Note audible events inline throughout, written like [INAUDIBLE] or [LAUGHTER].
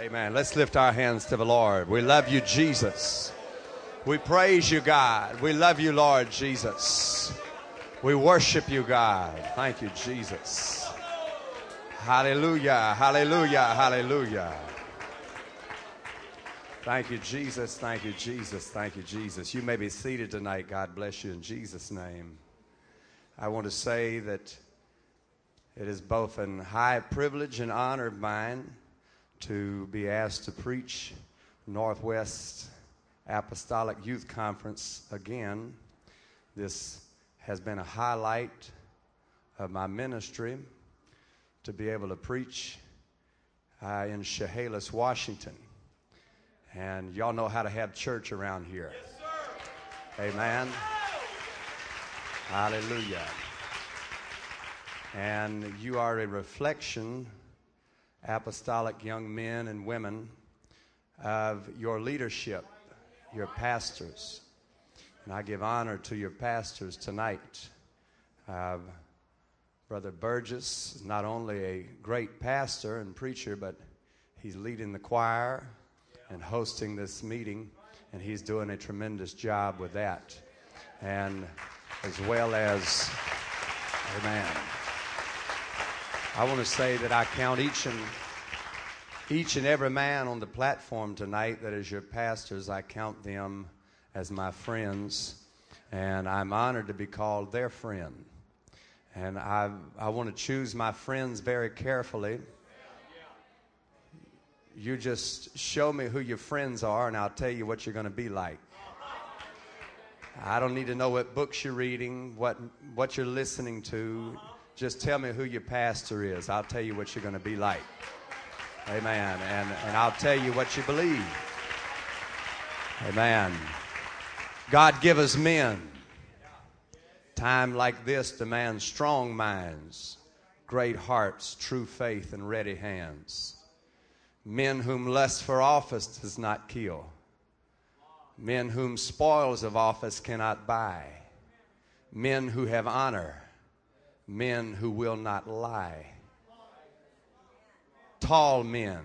Amen. Let's lift our hands to the Lord. We love you, Jesus. We praise you, God. We love you, Lord Jesus. We worship you, God. Thank you, Jesus. Hallelujah, hallelujah, hallelujah. Thank you, Jesus. Thank you, Jesus. Thank you, Jesus. You may be seated tonight. God bless you in Jesus' name. I want to say that it is both an high privilege and honor of mine to be asked to preach Northwest Apostolic Youth Conference again. This has been a highlight of my ministry to be able to preach uh, in Chehalis, Washington. And y'all know how to have church around here. Yes, Amen. Hallelujah. And you are a reflection, apostolic young men and women, of your leadership, your pastors. And I give honor to your pastors tonight. Uh, Brother Burgess is not only a great pastor and preacher, but he's leading the choir and hosting this meeting, and he's doing a tremendous job with that. And as well as, amen. I want to say that I count each and each and every man on the platform tonight that is your pastors, I count them as my friends, and I'm honored to be called their friend. And I, I want to choose my friends very carefully. You just show me who your friends are, and I'll tell you what you're going to be like. I don't need to know what books you're reading, what, what you're listening to. Just tell me who your pastor is. I'll tell you what you're going to be like. Amen. And, and I'll tell you what you believe. Amen. God give us men. Time like this demands strong minds, great hearts, true faith, and ready hands. Men whom lust for office does not kill. Men whom spoils of office cannot buy. Men who have honor. Men who will not lie. Tall men,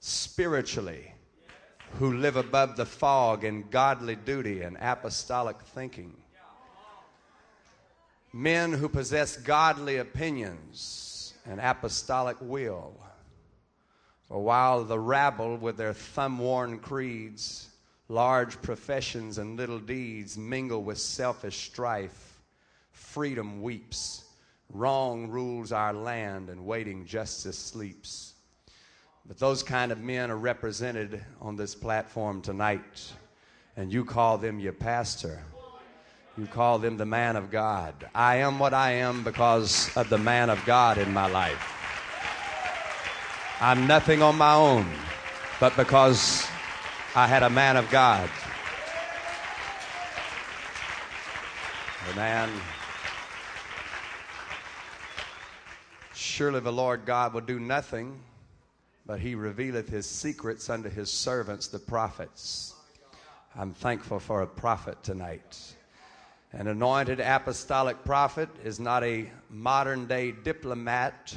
spiritually, who live above the fog in godly duty and apostolic thinking men who possess godly opinions and apostolic will. For while the rabble, with their thumb worn creeds, large professions, and little deeds, mingle with selfish strife, freedom weeps, wrong rules our land, and waiting justice sleeps. But those kind of men are represented on this platform tonight, and you call them your pastor. You call them the man of God. I am what I am because of the man of God in my life. I'm nothing on my own, but because I had a man of God. Amen. Surely the Lord God will do nothing, but he revealeth his secrets unto his servants, the prophets. I'm thankful for a prophet tonight. An anointed apostolic prophet is not a modern day diplomat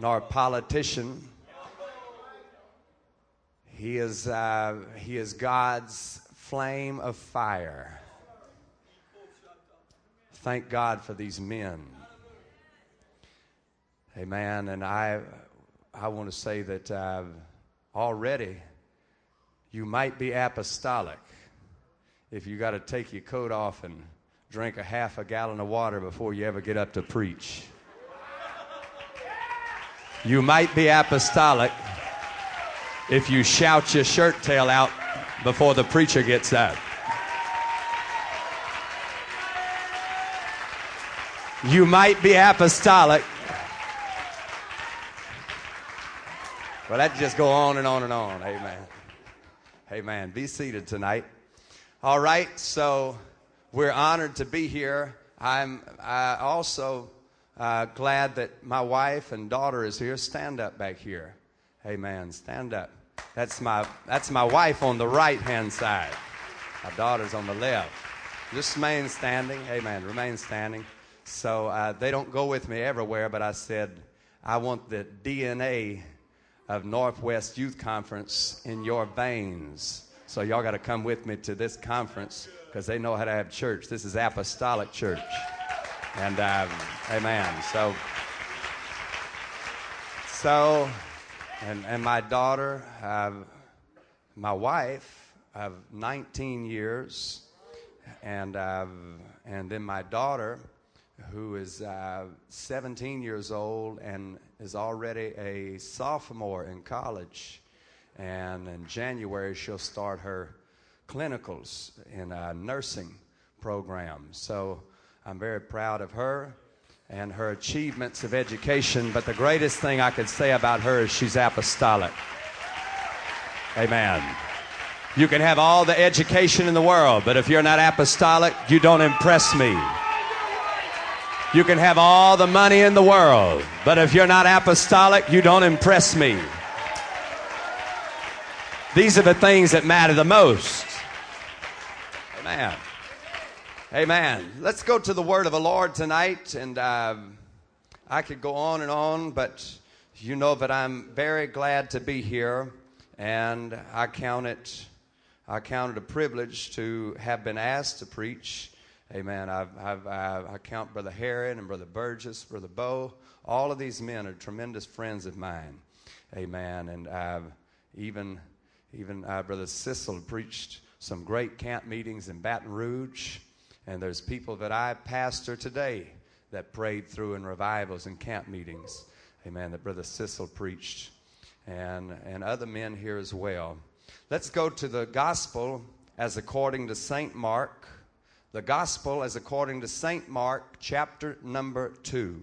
nor politician. He is, uh, he is God's flame of fire. Thank God for these men. Amen. And I, I want to say that uh, already you might be apostolic if you got to take your coat off and drink a half a gallon of water before you ever get up to preach. You might be apostolic if you shout your shirt tail out before the preacher gets up. You might be apostolic. Well, that just go on and on and on. Amen. Amen. Be seated tonight. All right, so we're honored to be here. I'm also uh, glad that my wife and daughter is here. Stand up back here. Amen. Stand up. That's my, that's my wife on the right hand side. My daughter's on the left. Just remain standing. Amen. Remain standing. So uh, they don't go with me everywhere, but I said, I want the DNA of Northwest Youth Conference in your veins. So y'all got to come with me to this conference because they know how to have church. This is apostolic church. And um, amen. So, so, and, and my daughter, uh, my wife, of 19 years, and, uh, and then my daughter, who is uh, 17 years old and is already a sophomore in college. And in January, she'll start her clinicals in a nursing program. So I'm very proud of her and her achievements of education. But the greatest thing I could say about her is she's apostolic. Amen. You can have all the education in the world, but if you're not apostolic, you don't impress me. You can have all the money in the world, but if you're not apostolic, you don't impress me. These are the things that matter the most. Amen. Amen. Let's go to the word of the Lord tonight, and uh, I could go on and on, but you know that I'm very glad to be here, and I count it, I count it a privilege to have been asked to preach Amen. I've, I've, I count Brother Herod and Brother Burgess, Brother Bo. All of these men are tremendous friends of mine. Amen. And I've even, even uh, Brother Sissel preached some great camp meetings in Baton Rouge. And there's people that I pastor today that prayed through in revivals and camp meetings. Amen. That Brother Sissel preached. And, and other men here as well. Let's go to the gospel as according to St. Mark the gospel as according to St. Mark, chapter number 2.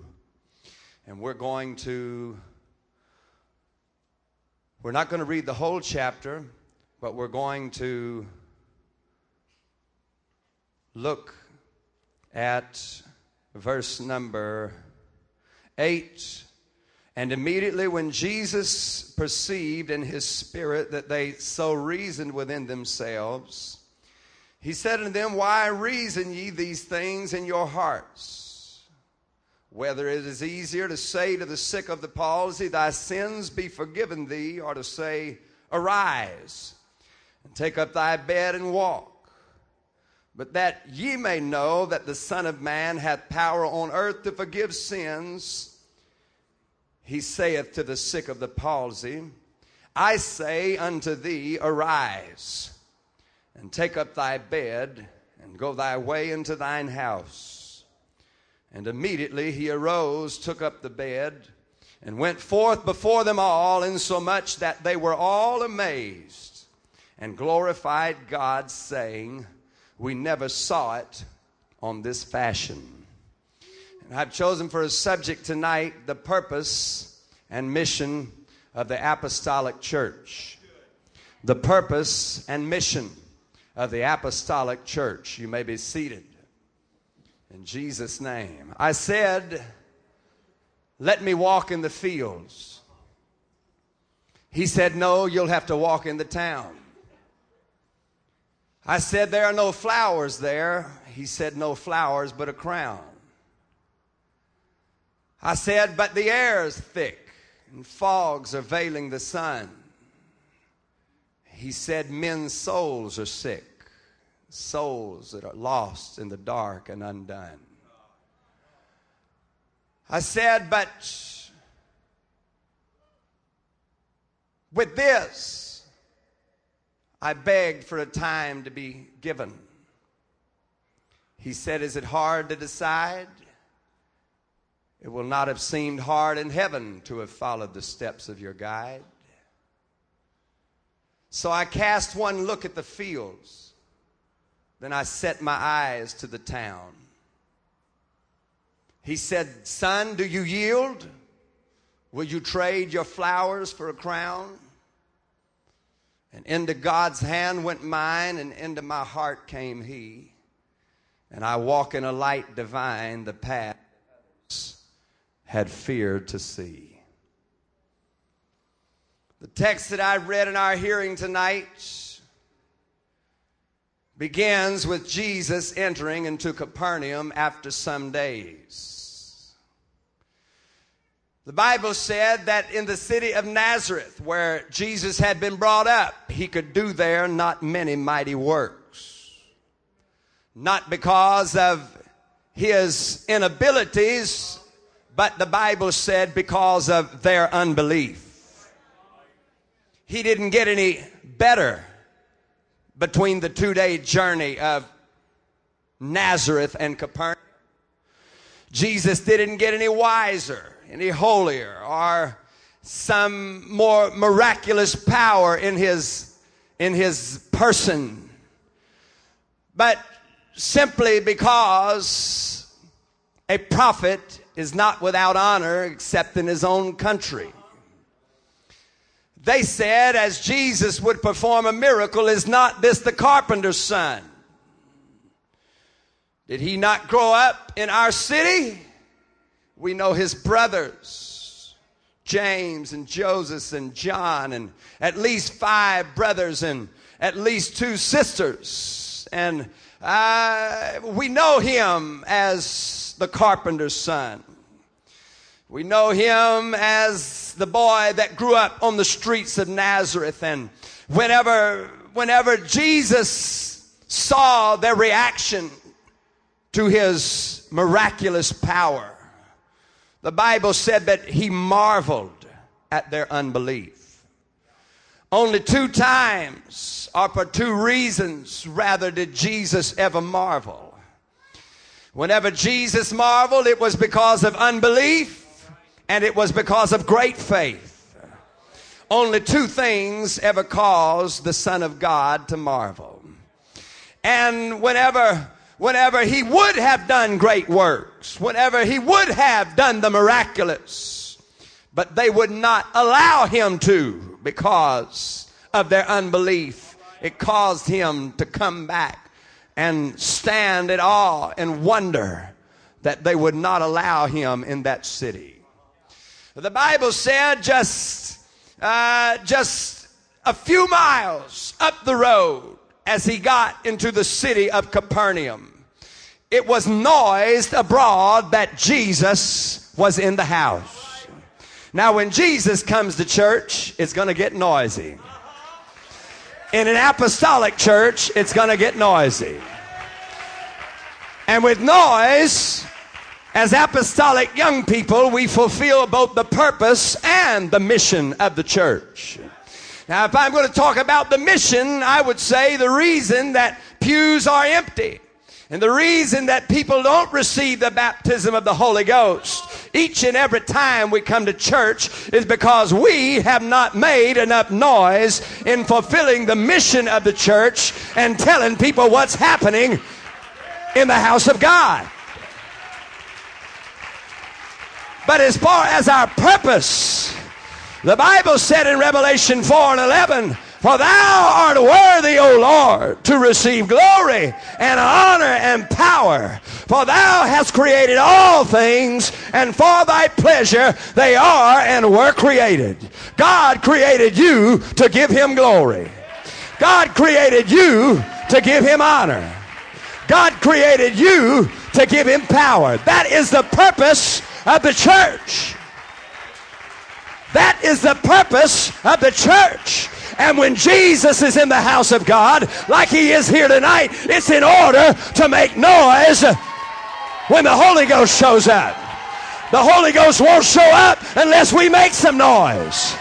And we're going to, we're not going to read the whole chapter, but we're going to look at verse number 8. And immediately when Jesus perceived in his spirit that they so reasoned within themselves, he said unto them, Why reason ye these things in your hearts? Whether it is easier to say to the sick of the palsy, Thy sins be forgiven thee, or to say, Arise and take up thy bed and walk. But that ye may know that the Son of Man hath power on earth to forgive sins, he saith to the sick of the palsy, I say unto thee, Arise and take up thy bed and go thy way into thine house. And immediately he arose, took up the bed, and went forth before them all, insomuch that they were all amazed and glorified God, saying, We never saw it on this fashion. And I've chosen for a subject tonight the purpose and mission of the apostolic church. The purpose and mission of the apostolic church. You may be seated. In Jesus' name. I said, Let me walk in the fields. He said, No, you'll have to walk in the town. I said, There are no flowers there. He said, No flowers, but a crown. I said, But the air is thick and fogs are veiling the sun. He said, Men's souls are sick, souls that are lost in the dark and undone. I said, But with this, I begged for a time to be given. He said, Is it hard to decide? It will not have seemed hard in heaven to have followed the steps of your guide. So I cast one look at the fields. Then I set my eyes to the town. He said, Son, do you yield? Will you trade your flowers for a crown? And into God's hand went mine, and into my heart came he. And I walk in a light divine, the path had feared to see. The text that I read in our hearing tonight begins with Jesus entering into Capernaum after some days. The Bible said that in the city of Nazareth, where Jesus had been brought up, he could do there not many mighty works. Not because of his inabilities, but the Bible said because of their unbelief. He didn't get any better between the two day journey of Nazareth and Capernaum. Jesus didn't get any wiser, any holier, or some more miraculous power in his, in his person. But simply because a prophet is not without honor except in his own country. They said, as Jesus would perform a miracle, is not this the carpenter's son? Did he not grow up in our city? We know his brothers, James and Joseph and John, and at least five brothers and at least two sisters. And uh, we know him as the carpenter's son. We know him as the boy that grew up on the streets of Nazareth. And whenever, whenever Jesus saw their reaction to his miraculous power, the Bible said that he marveled at their unbelief. Only two times, or for two reasons, rather, did Jesus ever marvel. Whenever Jesus marveled, it was because of unbelief and it was because of great faith. Only two things ever caused the Son of God to marvel. And whenever, whenever he would have done great works, whenever he would have done the miraculous, but they would not allow him to because of their unbelief, it caused him to come back and stand at awe and wonder that they would not allow him in that city. The Bible said just, uh, just a few miles up the road as he got into the city of Capernaum, it was noised abroad that Jesus was in the house. Now, when Jesus comes to church, it's going to get noisy. In an apostolic church, it's going to get noisy. And with noise, as apostolic young people, we fulfill both the purpose and the mission of the church. Now, if I'm going to talk about the mission, I would say the reason that pews are empty and the reason that people don't receive the baptism of the Holy Ghost each and every time we come to church is because we have not made enough noise in fulfilling the mission of the church and telling people what's happening in the house of God. But as far as our purpose, the Bible said in Revelation 4 and 11, for thou art worthy, O Lord, to receive glory and honor and power. For thou hast created all things, and for thy pleasure they are and were created. God created you to give him glory. God created you to give him honor. God created you to give him power. That is the purpose of the church. That is the purpose of the church. And when Jesus is in the house of God, like he is here tonight, it's in order to make noise when the Holy Ghost shows up. The Holy Ghost won't show up unless we make some noise.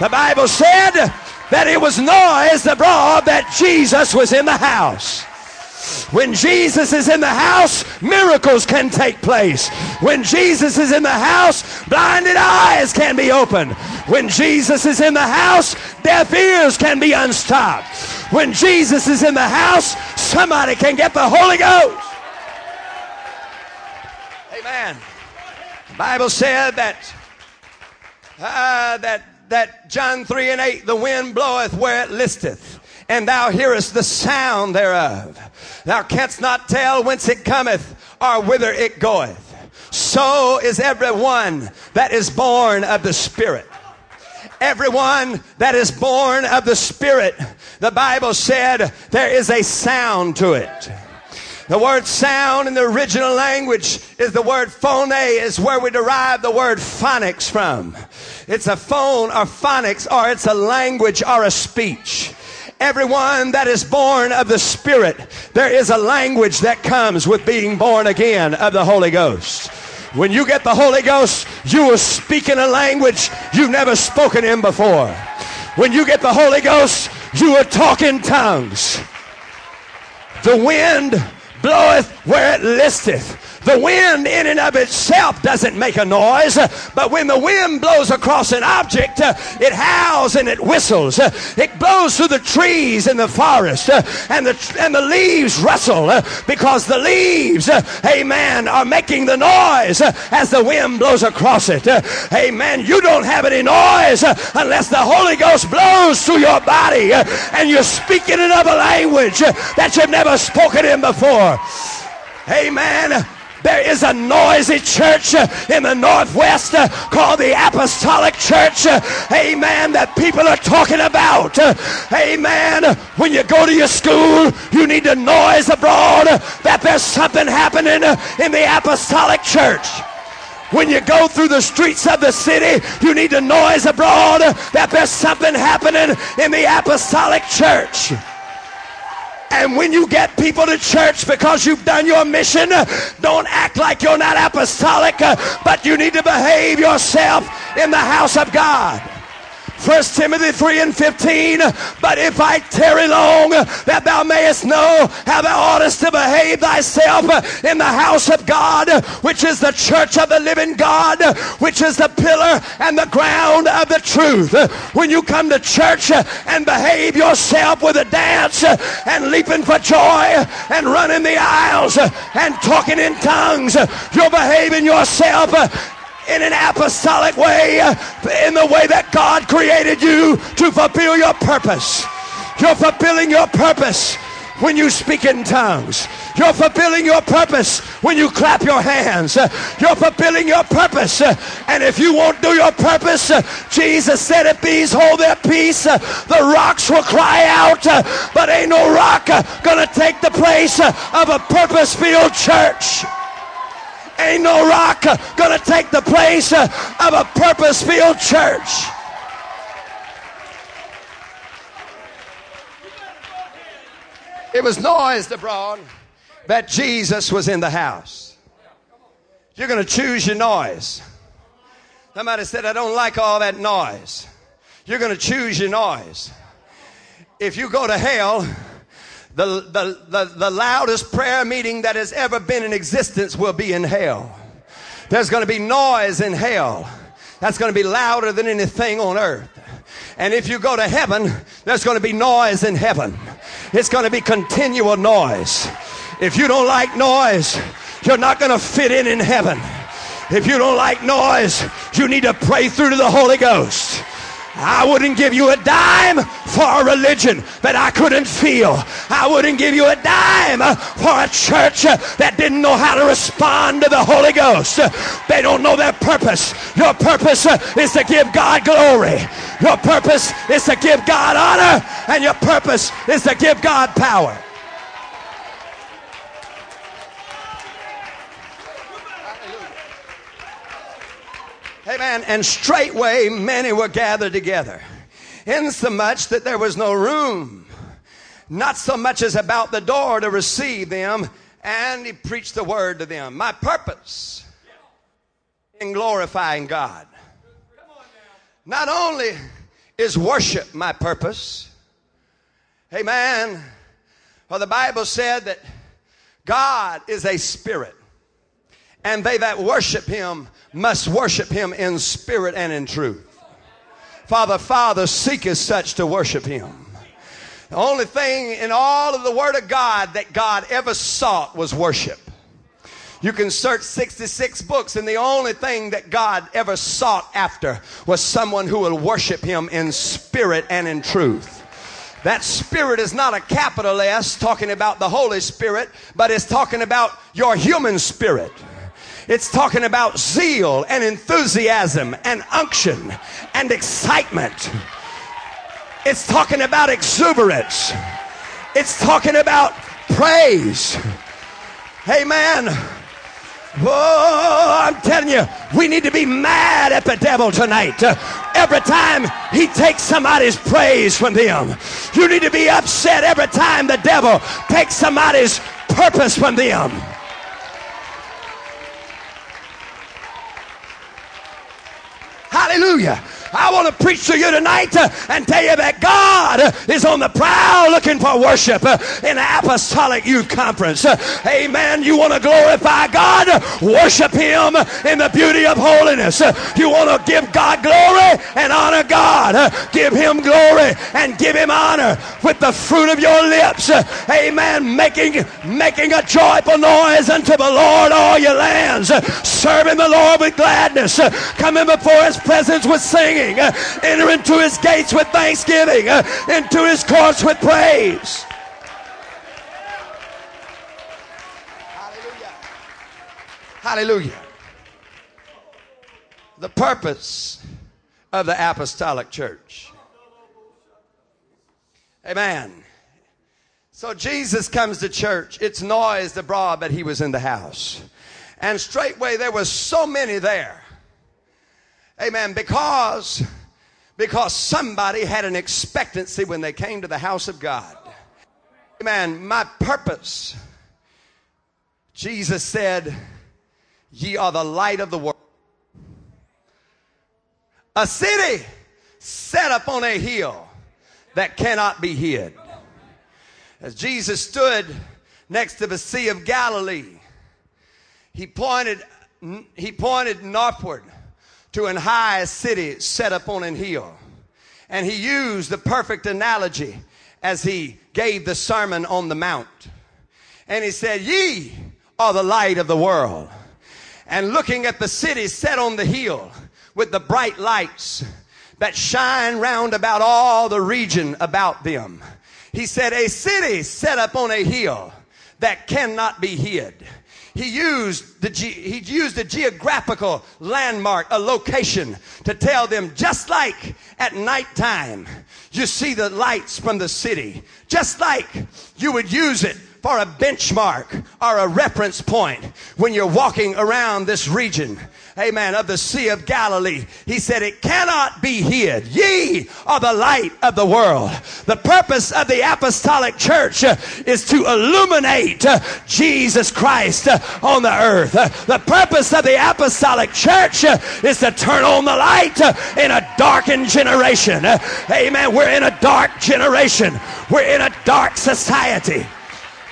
The Bible said that it was noise abroad that Jesus was in the house. When Jesus is in the house, miracles can take place. When Jesus is in the house, blinded eyes can be opened. When Jesus is in the house, deaf ears can be unstopped. When Jesus is in the house, somebody can get the Holy Ghost. Amen. The Bible said that uh, that that John 3 and 8, the wind bloweth where it listeth and thou hearest the sound thereof. Thou canst not tell whence it cometh or whither it goeth. So is everyone that is born of the Spirit. Everyone that is born of the Spirit, the Bible said there is a sound to it. The word sound in the original language is the word phone, is where we derive the word phonics from. It's a phone or phonics or it's a language or a speech. Everyone that is born of the Spirit, there is a language that comes with being born again of the Holy Ghost. When you get the Holy Ghost, you will speak in a language you've never spoken in before. When you get the Holy Ghost, you will talk in tongues. The wind bloweth where it listeth. The wind in and of itself doesn't make a noise, but when the wind blows across an object, it howls and it whistles. It blows through the trees in the forest, and the, and the leaves rustle because the leaves, amen, are making the noise as the wind blows across it. Amen. You don't have any noise unless the Holy Ghost blows through your body and you're speaking another language that you've never spoken in before. Amen. There is a noisy church in the Northwest called the Apostolic Church. Amen. That people are talking about. Amen. When you go to your school, you need to noise abroad that there's something happening in the Apostolic Church. When you go through the streets of the city, you need to noise abroad that there's something happening in the Apostolic Church. And when you get people to church because you've done your mission, don't act like you're not apostolic, but you need to behave yourself in the house of God. 1 Timothy 3 and 15. But if I tarry long, that thou mayest know how thou oughtest to behave thyself in the house of God, which is the church of the living God, which is the pillar and the ground of the truth. When you come to church and behave yourself with a dance and leaping for joy and running the aisles and talking in tongues, you're behaving yourself in an apostolic way, in the way that God created you to fulfill your purpose. You're fulfilling your purpose when you speak in tongues. You're fulfilling your purpose when you clap your hands. You're fulfilling your purpose. And if you won't do your purpose, Jesus said, if these hold their peace, the rocks will cry out. But ain't no rock gonna take the place of a purpose-filled church. Ain't no rock gonna take the place of a purpose filled church. It was noised abroad that Jesus was in the house. You're to choose your noise. Somebody said, I don't like all that noise. You're to choose your noise. If you go to hell, the, the, the, the loudest prayer meeting that has ever been in existence will be in hell. There's going to be noise in hell that's going to be louder than anything on earth. And if you go to heaven, there's going to be noise in heaven. It's going to be continual noise. If you don't like noise, you're not going to fit in in heaven. If you don't like noise, you need to pray through to the Holy Ghost. I wouldn't give you a dime for a religion that I couldn't feel. I wouldn't give you a dime for a church that didn't know how to respond to the Holy Ghost. They don't know their purpose. Your purpose is to give God glory. Your purpose is to give God honor. And your purpose is to give God power. Amen. And straightway many were gathered together, insomuch that there was no room, not so much as about the door to receive them. And he preached the word to them. My purpose in glorifying God. Not only is worship my purpose, amen. Well, the Bible said that God is a spirit, and they that worship him must worship him in spirit and in truth. Father, Father seeketh such to worship him. The only thing in all of the Word of God that God ever sought was worship. You can search 66 books, and the only thing that God ever sought after was someone who will worship Him in spirit and in truth. That spirit is not a capital S talking about the Holy Spirit, but it's talking about your human spirit. It's talking about zeal and enthusiasm and unction and excitement. It's talking about exuberance. It's talking about praise. Amen. Oh, I'm telling you, we need to be mad at the devil tonight. Every time he takes somebody's praise from them, you need to be upset every time the devil takes somebody's purpose from them. Hallelujah. I want to preach to you tonight uh, and tell you that God uh, is on the prowl looking for worship uh, in the Apostolic Youth Conference. Amen. You want to glorify God? Worship Him in the beauty of holiness. You want to give God glory and honor God. Give Him glory and give Him honor with the fruit of your lips. amen. Making, making a joyful noise unto the Lord, all your lands. serving the Lord with gladness. coming before His presence with singing singing. Uh, enter into his gates with thanksgiving, uh, into his courts with praise. Hallelujah. Hallelujah. The purpose of the apostolic church. Amen. So Jesus comes to church. It's noised abroad that he was in the house. And straightway there was so many there Amen. Because, because somebody had an expectancy when they came to the house of God. Amen. My purpose, Jesus said, Ye are the light of the world. A city set up on a hill that cannot be hid. As Jesus stood next to the Sea of Galilee, he pointed, he pointed northward to an high city set up on an hill. And he used the perfect analogy as he gave the Sermon on the Mount. And he said, Ye are the light of the world. And looking at the city set on the hill with the bright lights that shine round about all the region about them. He said, A city set up on a hill that cannot be hid he used the he used a geographical landmark, a location to tell them just like at nighttime you see the lights from the city, just like you would use it for a benchmark or a reference point when you're walking around this region amen, of the Sea of Galilee. He said, It cannot be hid. Ye are the light of the world. The purpose of the apostolic church uh, is to illuminate uh, Jesus Christ uh, on the earth. The purpose of the apostolic church is to turn on the light in a darkened generation. Amen. We're in a dark generation, we're in a dark society.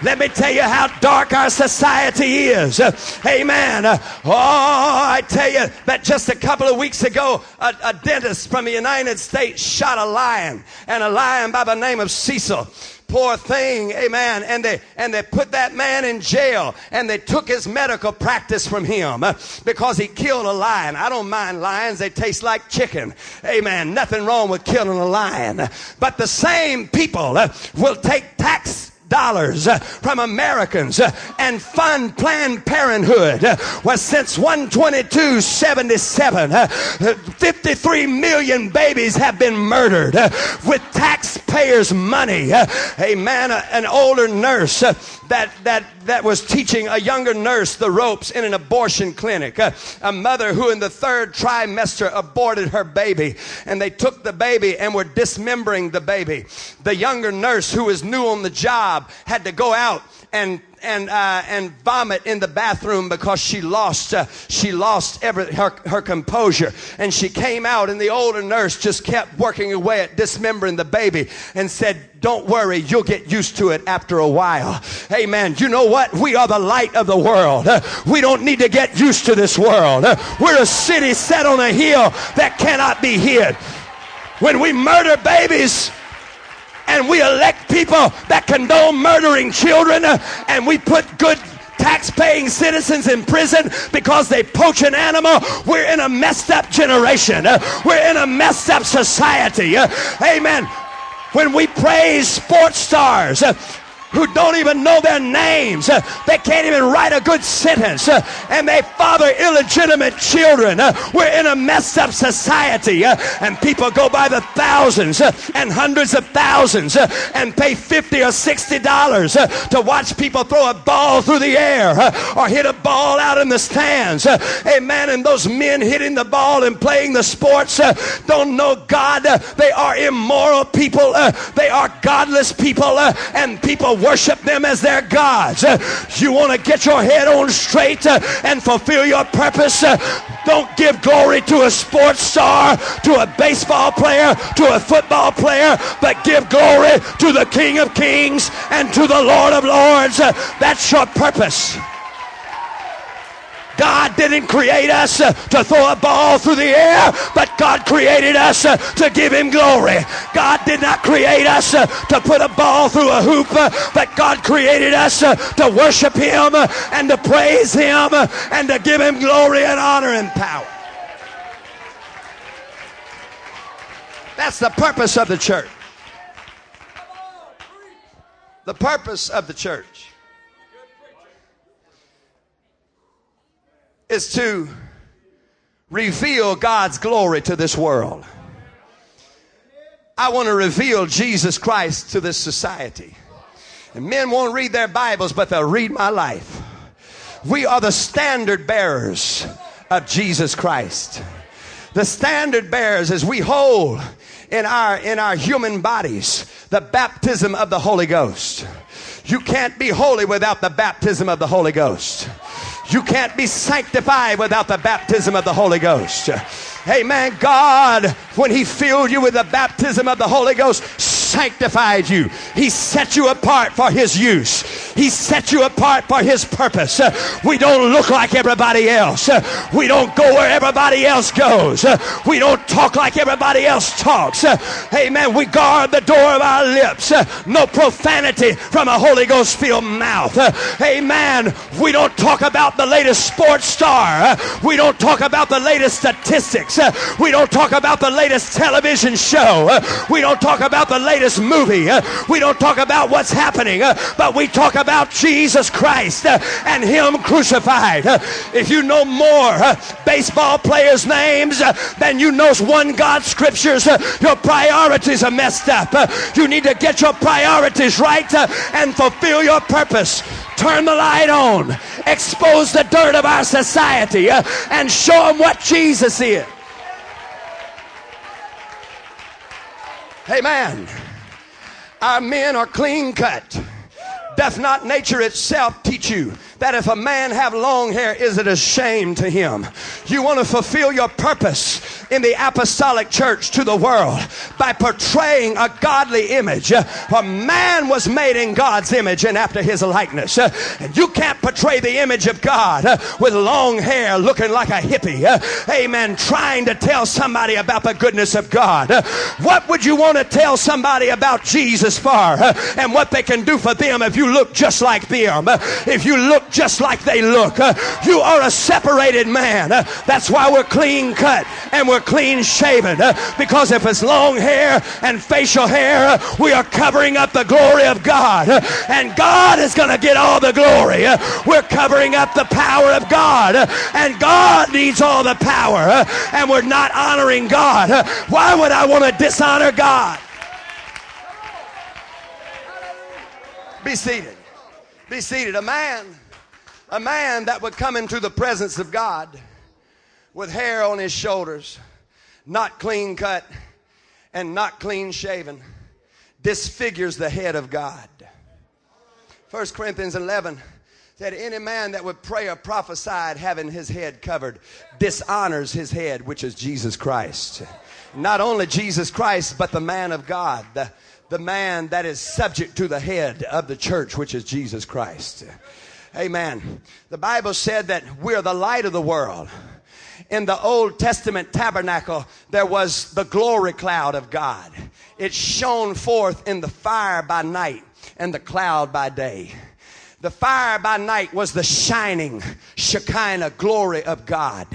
Let me tell you how dark our society is. Amen. Oh, I tell you that just a couple of weeks ago, a, a, dentist from the United States shot a lion, and a lion by the name of Cecil. Poor thing, amen. And they and they put that man in jail, and they took his medical practice from him because he killed a lion. I don't mind lions; they taste like chicken. Amen. Nothing wrong with killing a lion, but the same people will take tax dollars uh, from Americans uh, and fund Planned Parenthood uh, was since 122.77 53 million babies have been murdered with taxpayers money a man an older nurse that, that, that was teaching a younger nurse the ropes in an abortion clinic. Uh, a mother who in the third trimester aborted her baby and they took the baby and were dismembering the baby. The younger nurse who was new on the job had to go out and and uh, and vomit in the bathroom because she lost uh, she lost every her, her composure. And she came out and the older nurse just kept working away at dismembering the baby and said don't worry you'll get used to it after a while. Amen. You know what? We are the light of the world. We don't need to get used to this world. We're a city set on a hill that cannot be hid. When we murder babies and we elect people that condone murdering children uh, and we put good tax-paying citizens in prison because they poach an animal. We're in a messed up generation. Uh, we're in a messed up society. Uh, amen. When we praise sports stars, who don't even know their names. Uh, they can't even write a good sentence. Uh, and they father illegitimate children. Uh, we're in a messed up society. Uh, and people go by the thousands uh, and hundreds of thousands uh, and pay 50 or 60 dollars to watch people throw a ball through the air or hit a ball out in the stands. Amen. And those men hitting the ball and playing the sports don't know God. They are immoral people. They are godless people. And people worship them as their gods. Uh, you want to get your head on straight uh, and fulfill your purpose. Uh, don't give glory to a sports star, to a baseball player, to a football player, but give glory to the King of Kings and to the Lord of Lords. That's your purpose. God didn't create us uh, to throw a ball through the air, but God created us uh, to give Him glory. God did not create us uh, to put a ball through a hoop, but God created us to worship Him and to praise Him and to give Him glory and honor and power. That's the purpose of the church. The purpose of the church is to reveal God's glory to this world. I want to reveal Jesus Christ to this society. And men won't read their Bibles, but they'll read my life. We are the standard bearers of Jesus Christ. The standard bearers as we hold in our, in our human bodies the baptism of the Holy Ghost. You can't be holy without the baptism of the Holy Ghost. You can't be sanctified without the baptism of the Holy Ghost. Amen. God, when He filled you with the baptism of the Holy Ghost, sanctified you. He set you apart for His use. He set you apart for His purpose. We don't look like everybody else. We don't go where everybody else goes. We don't talk like everybody else talks. Amen. We guard the door of our lips. No profanity from a Holy Ghost filled mouth. Amen. We don't talk about the latest sports star. We don't talk about the latest statistics. We don't talk about the latest television show. We don't talk about the latest movie. Uh, we don't talk about what's happening, uh, but we talk about Jesus Christ uh, and Him crucified. Uh, if you know more uh, baseball players' names uh, than you know one God scriptures, your priorities are messed up. You need to get your priorities right and fulfill your purpose turn the light on, expose the dirt of our society, and show them what Jesus is. Amen. Our men are clean cut. Doth not nature itself teach you that if a man have long hair, is it a shame to him? You want to fulfill your purpose in the apostolic church to the world by portraying a godly image. For man was made in God's image and after his likeness. And you can't portray the image of God with long hair looking like a hippie. Amen. Trying to tell somebody about the goodness of God. What would you want to tell somebody about Jesus for? And what they can do for them if you look just like them? If you look just like they look. You are a separated man. That's why we're clean cut and we're clean shaven. Uh, because if it's long hair and facial hair, uh, we are covering up the glory of God. Uh, and God is going to get all the glory. We're covering up the power of God. and God needs all the power. and we're not honoring God. why would I want to dishonor God? Be seated. Be seated. A man a man that would come into the presence of God with hair on his shoulders, not clean cut and not clean shaven, disfigures the head of God. 1 Corinthians 11 said, Any man that would pray or prophesied having his head covered dishonors his head, which is Jesus Christ. Not only Jesus Christ, but the man of God, the, the man that is subject to the head of the church, which is Jesus Christ. Amen. The Bible said that we're the light of the world. In the Old Testament tabernacle, there was the glory cloud of God. It shone forth in the fire by night and the cloud by day. The fire by night was the shining Shekinah glory of God.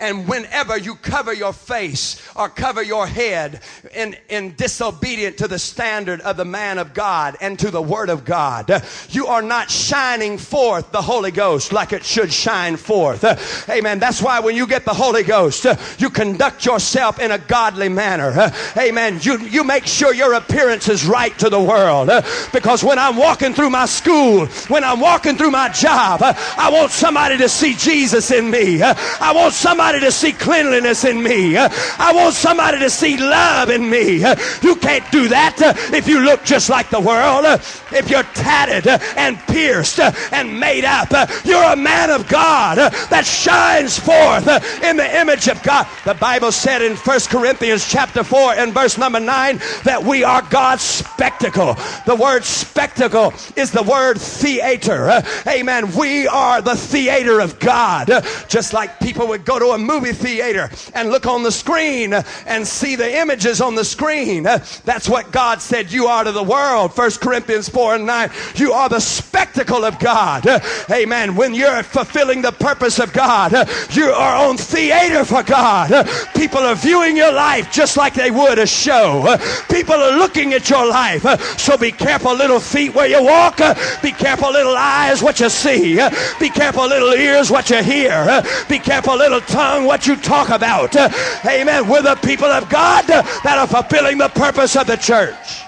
And whenever you cover your face or cover your head in, in disobedient to the standard of the man of God and to the word of God, you are not shining forth the Holy Ghost like it should shine forth. Amen. That's why when you get the Holy Ghost, you conduct yourself in a godly manner. Amen. You, you make sure your appearance is right to the world. Because when I'm walking through my school, when I'm walking through my job, I want somebody to see Jesus in me. I want somebody to see cleanliness in me. I want somebody to see love in me. You can't do that if you look just like the world. If you're tatted and pierced and made up, you're a man of God that shines forth in the image of God. The Bible said in 1 Corinthians chapter 4 and verse number 9 that we are God's spectacle. The word spectacle is the word theater. Amen. We are the theater of God. Just like people would go to a movie theater and look on the screen and see the images on the screen. That's what God said you are to the world. 1 Corinthians 4 and 9. You are the spectacle of God. Amen. When you're fulfilling the purpose of God, you are on theater for God. People are viewing your life just like they would a show. People are looking at your life. So be careful, little feet, where you walk. Be careful, little eyes, what you see. Be careful, little ears, what you hear. Be careful, little tongue, what you talk about. Uh, amen. We're the people of God uh, that are fulfilling the purpose of the church.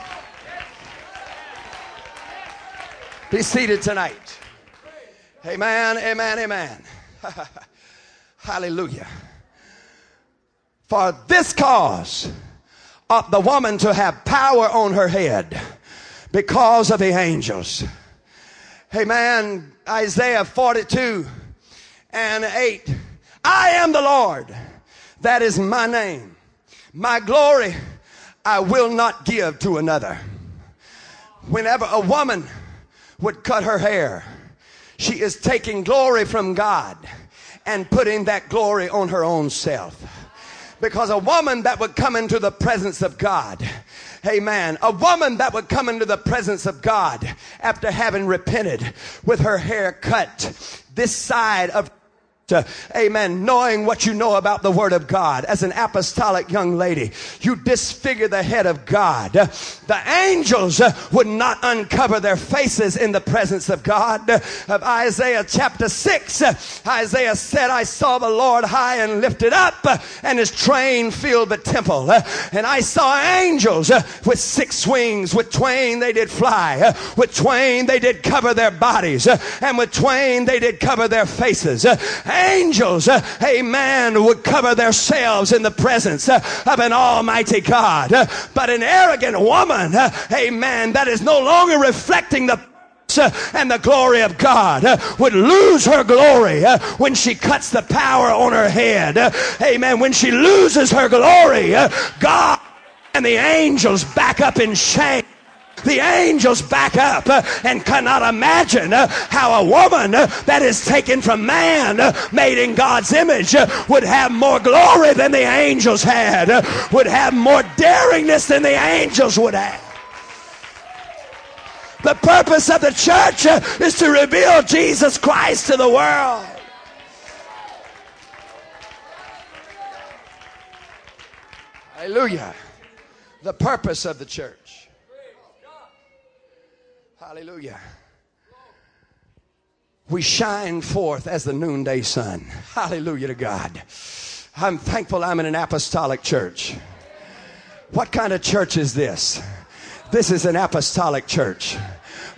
Be seated tonight. Amen, amen, amen. [LAUGHS] Hallelujah. For this cause ought the woman to have power on her head because of the angels. Amen. Isaiah 42 and 8. I am the Lord. That is my name. My glory I will not give to another. Whenever a woman would cut her hair, she is taking glory from God and putting that glory on her own self. Because a woman that would come into the presence of God, amen, a woman that would come into the presence of God after having repented with her hair cut this side of uh, amen, knowing what you know about the Word of God as an apostolic young lady, you disfigure the head of God. the angels would not uncover their faces in the presence of God. of Isaiah chapter 6, Isaiah said, I saw the Lord high and lifted up, and his train filled the temple. and I saw angels with six wings. With twain they did fly. with twain they did cover their bodies. and with twain they did cover their faces angels, uh, amen, would cover themselves in the presence uh, of an almighty God. Uh, but an arrogant woman, amen, that is no longer reflecting the and the glory of God would lose her glory when she cuts the power on her head. Amen. When she loses her glory, God and the angels back up in shame the angels back up uh, and cannot imagine uh, how a woman uh, that is taken from man, made in God's image, would have more glory than the angels had, would have more daringness than the angels would have. The purpose of the church is to reveal Jesus Christ to the world. Hallelujah. The purpose of the church. Hallelujah. We shine forth as the noonday sun. Hallelujah to God. I'm thankful I'm in an apostolic church. What kind of church is this? This is an apostolic church.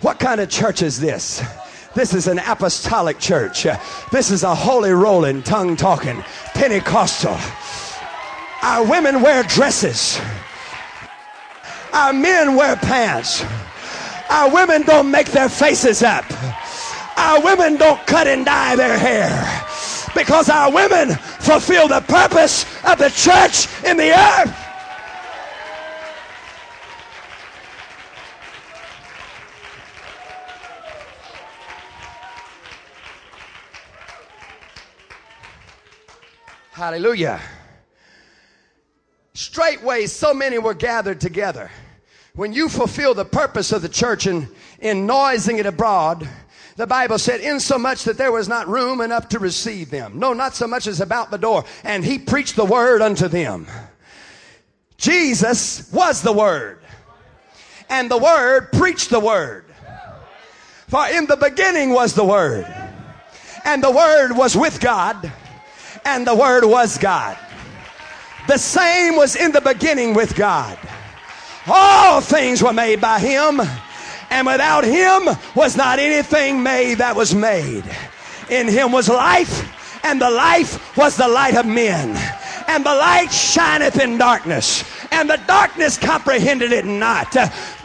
What kind of church is this? This is an apostolic church. This is a holy rolling, tongue talking, Pentecostal. Our women wear dresses. Our men wear pants. Our women don't make their faces up. Our women don't cut and dye their hair. Because our women fulfill the purpose of the church in the earth. Hallelujah. Straightway, so many were gathered together when you fulfill the purpose of the church in, in noising it abroad, The Bible said, insomuch that there was not room enough to receive them. No, not so much as about the door. And he preached the word unto them. Jesus was the word. And the word preached the word. For in the beginning was the word. And the word was with God. And the word was God. The same was in the beginning with God. All things were made by him and without him was not anything made that was made. In him was life, and the life was the light of men. And the light shineth in darkness, and the darkness comprehended it not.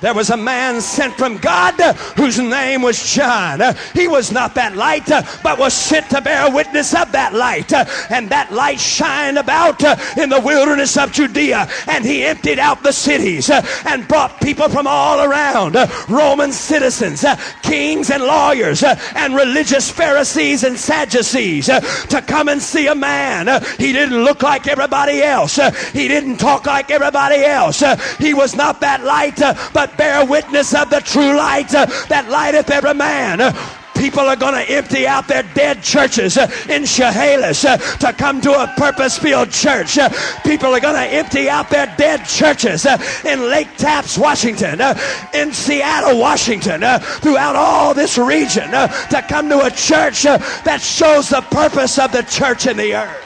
There was a man sent from God whose name was John. He was not that light, but was sent to bear witness of that light. And that light shined about in the wilderness of Judea. And he emptied out the cities and brought people from all around Roman citizens, kings and lawyers, and religious Pharisees and Sadducees to come and see a man. He didn't look like everybody else, he didn't talk like everybody else. He was not that light, but bear witness of the true light uh, that lighteth every man. Uh, people are going to empty out their dead churches uh, in Chehalis uh, to come to a purpose filled church. Uh, people are going to empty out their dead churches uh, in Lake Tapps, Washington, in Seattle, Washington, throughout all this region to come to a church that shows the purpose of the church in the earth.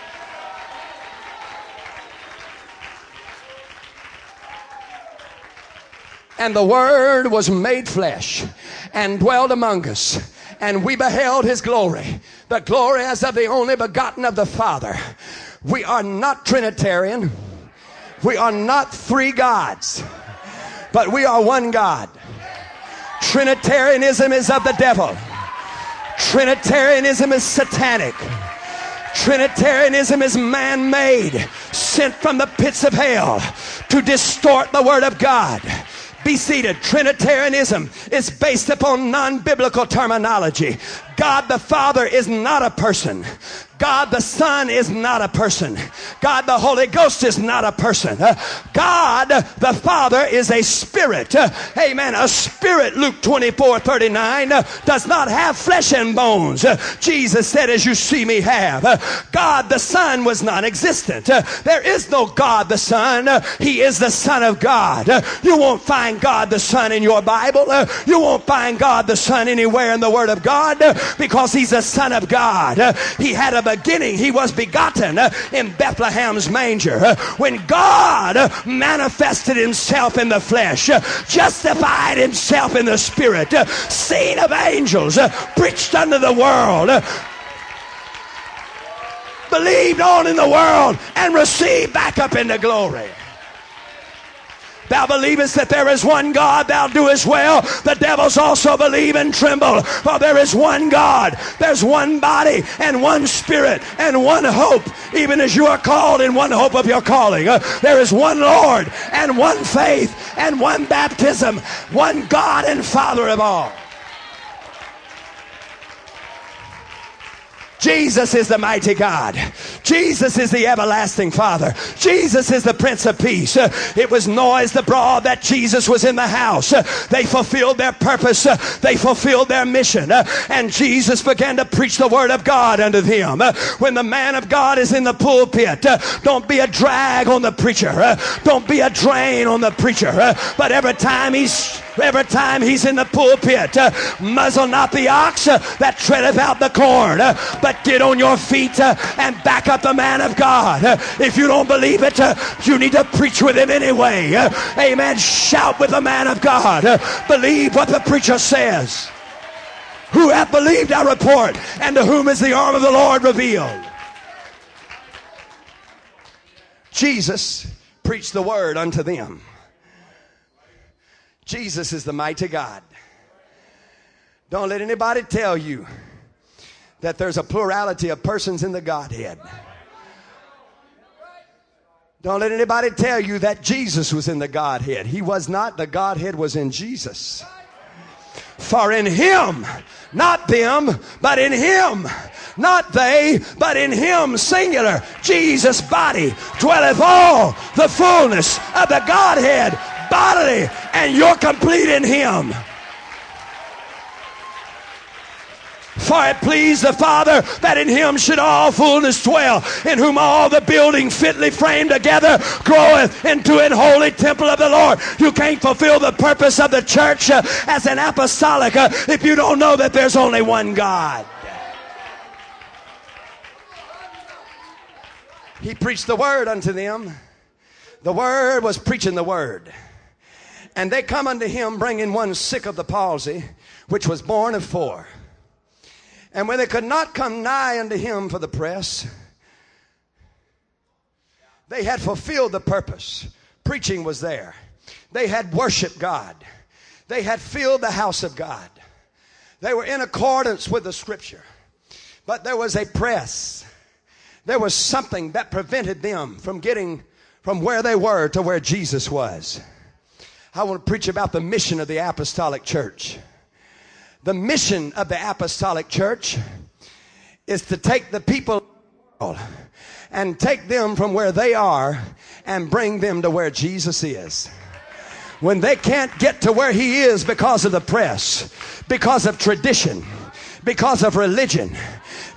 And the Word was made flesh and dwelled among us. And we beheld his glory, the glory as of the only begotten of the Father. We are not Trinitarian. We are not three gods, but we are one God. Trinitarianism is of the devil. Trinitarianism is satanic. Trinitarianism is man made, sent from the pits of hell to distort the Word of God. Be seated. Trinitarianism is based upon non biblical terminology. God the Father is not a person. God the Son is not a person. God the Holy Ghost is not a person. Uh, God the Father is a spirit. Uh, amen. A spirit, Luke 24 39, uh, does not have flesh and bones. Uh, Jesus said, As you see me have. Uh, God the Son was non existent. Uh, there is no God the Son. He is the Son of God. You won't find God the Son in your Bible. You won't find God the Son anywhere in the Word of God because He's the Son of God. He had a beginning, he was begotten uh, in Bethlehem's manger. Uh, when God uh, manifested himself in the flesh, justified himself in the spirit, seen of angels, preached unto the world, believed on in the world, and received back up into glory. Thou believest that there is one God, thou doest well. The devils also believe and tremble. For there is one God, there's one body, and one spirit, and one hope, even as you are called in one hope of your calling. Uh, there is one Lord, and one faith, and one baptism, one God and Father of all. Jesus is the mighty God. Jesus is the everlasting Father. Jesus is the Prince of Peace. It was noised abroad that Jesus was in the house. They fulfilled their purpose. They fulfilled their mission. And Jesus began to preach the word of God unto them. When the man of God is in the pulpit, don't be a drag on the preacher. Don't be a drain on the preacher. But every time he's every time he's in the pulpit, muzzle not the ox that treadeth out the corn. But but get on your feet uh, and back up the man of God. Uh, if you don't believe it, uh, you need to preach with him anyway. Amen. Shout with the man of God. Believe what the preacher says. Who hath believed our report, and to whom is the arm of the Lord revealed? Jesus preached the word unto them. Jesus is the mighty God. Don't let anybody tell you that there's a plurality of persons in the Godhead. Don't let anybody tell you that Jesus was in the Godhead. He was not. The Godhead was in Jesus. For in him, not them, but in him, not they, but in him, singular, Jesus' body, dwelleth all the fullness of the Godhead bodily, and you're complete in him. For it pleased the Father that in him should all fullness dwell, in whom all the building fitly framed together groweth into an holy temple of the Lord. You can't fulfill the purpose of the church uh, as an apostolic uh, if you don't know that there's only one God. He preached the word unto them. The word was preaching the word. And they come unto him bringing one sick of the palsy, which was borne of four. And when they could not come nigh unto him for the press, they had fulfilled the purpose. Preaching was there. They had worshiped God. They had filled the house of God. They were in accordance with the scripture. But there was a press. There was something that prevented them from getting from where they were to where Jesus was. I want to preach about the mission of the apostolic church. The mission of the apostolic church is to take the people and take them from where they are and bring them to where Jesus is. When they can't get to where he is because of the press, because of tradition, because of religion,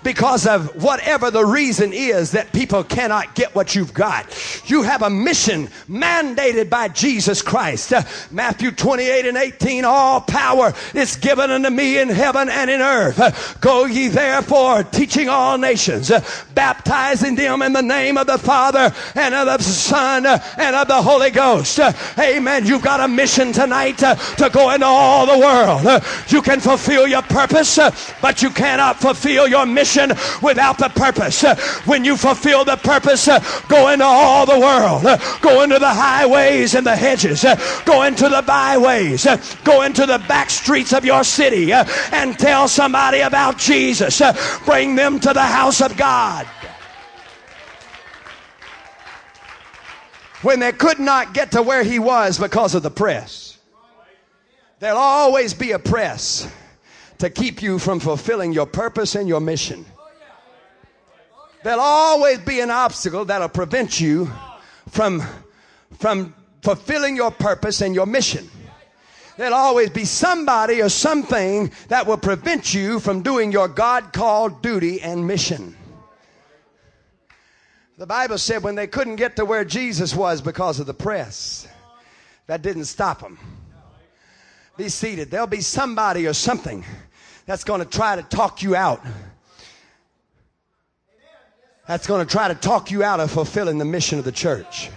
because of whatever the reason is that people cannot get what you've got. You have a mission mandated by Jesus Christ. Uh, Matthew 28 and 18, all power is given unto me in heaven and in earth. Uh, go ye therefore, teaching all nations, uh, baptizing them in the name of the Father and of the Son uh, and of the Holy Ghost. Uh, amen. You've got a mission tonight uh, to go into all the world. you can fulfill your purpose, but you cannot fulfill your mission mission without the purpose. When you fulfill the purpose, go into all the world, go into the highways and the hedges, go into the byways, go into the back streets of your city and tell somebody about Jesus. Bring them to the house of God. When they could not get to where he was because of the press, there'll always be a press to keep you from fulfilling your purpose and your mission. There'll always be an obstacle that'll prevent you from, from fulfilling your purpose and your mission. There'll always be somebody or something that will prevent you from doing your God called duty and mission. The Bible said when they couldn't get to where Jesus was because of the press, that didn't stop them. Be seated. There'll be somebody or something that's going to try to talk you out. That's going to try to talk you out of fulfilling the mission of the church.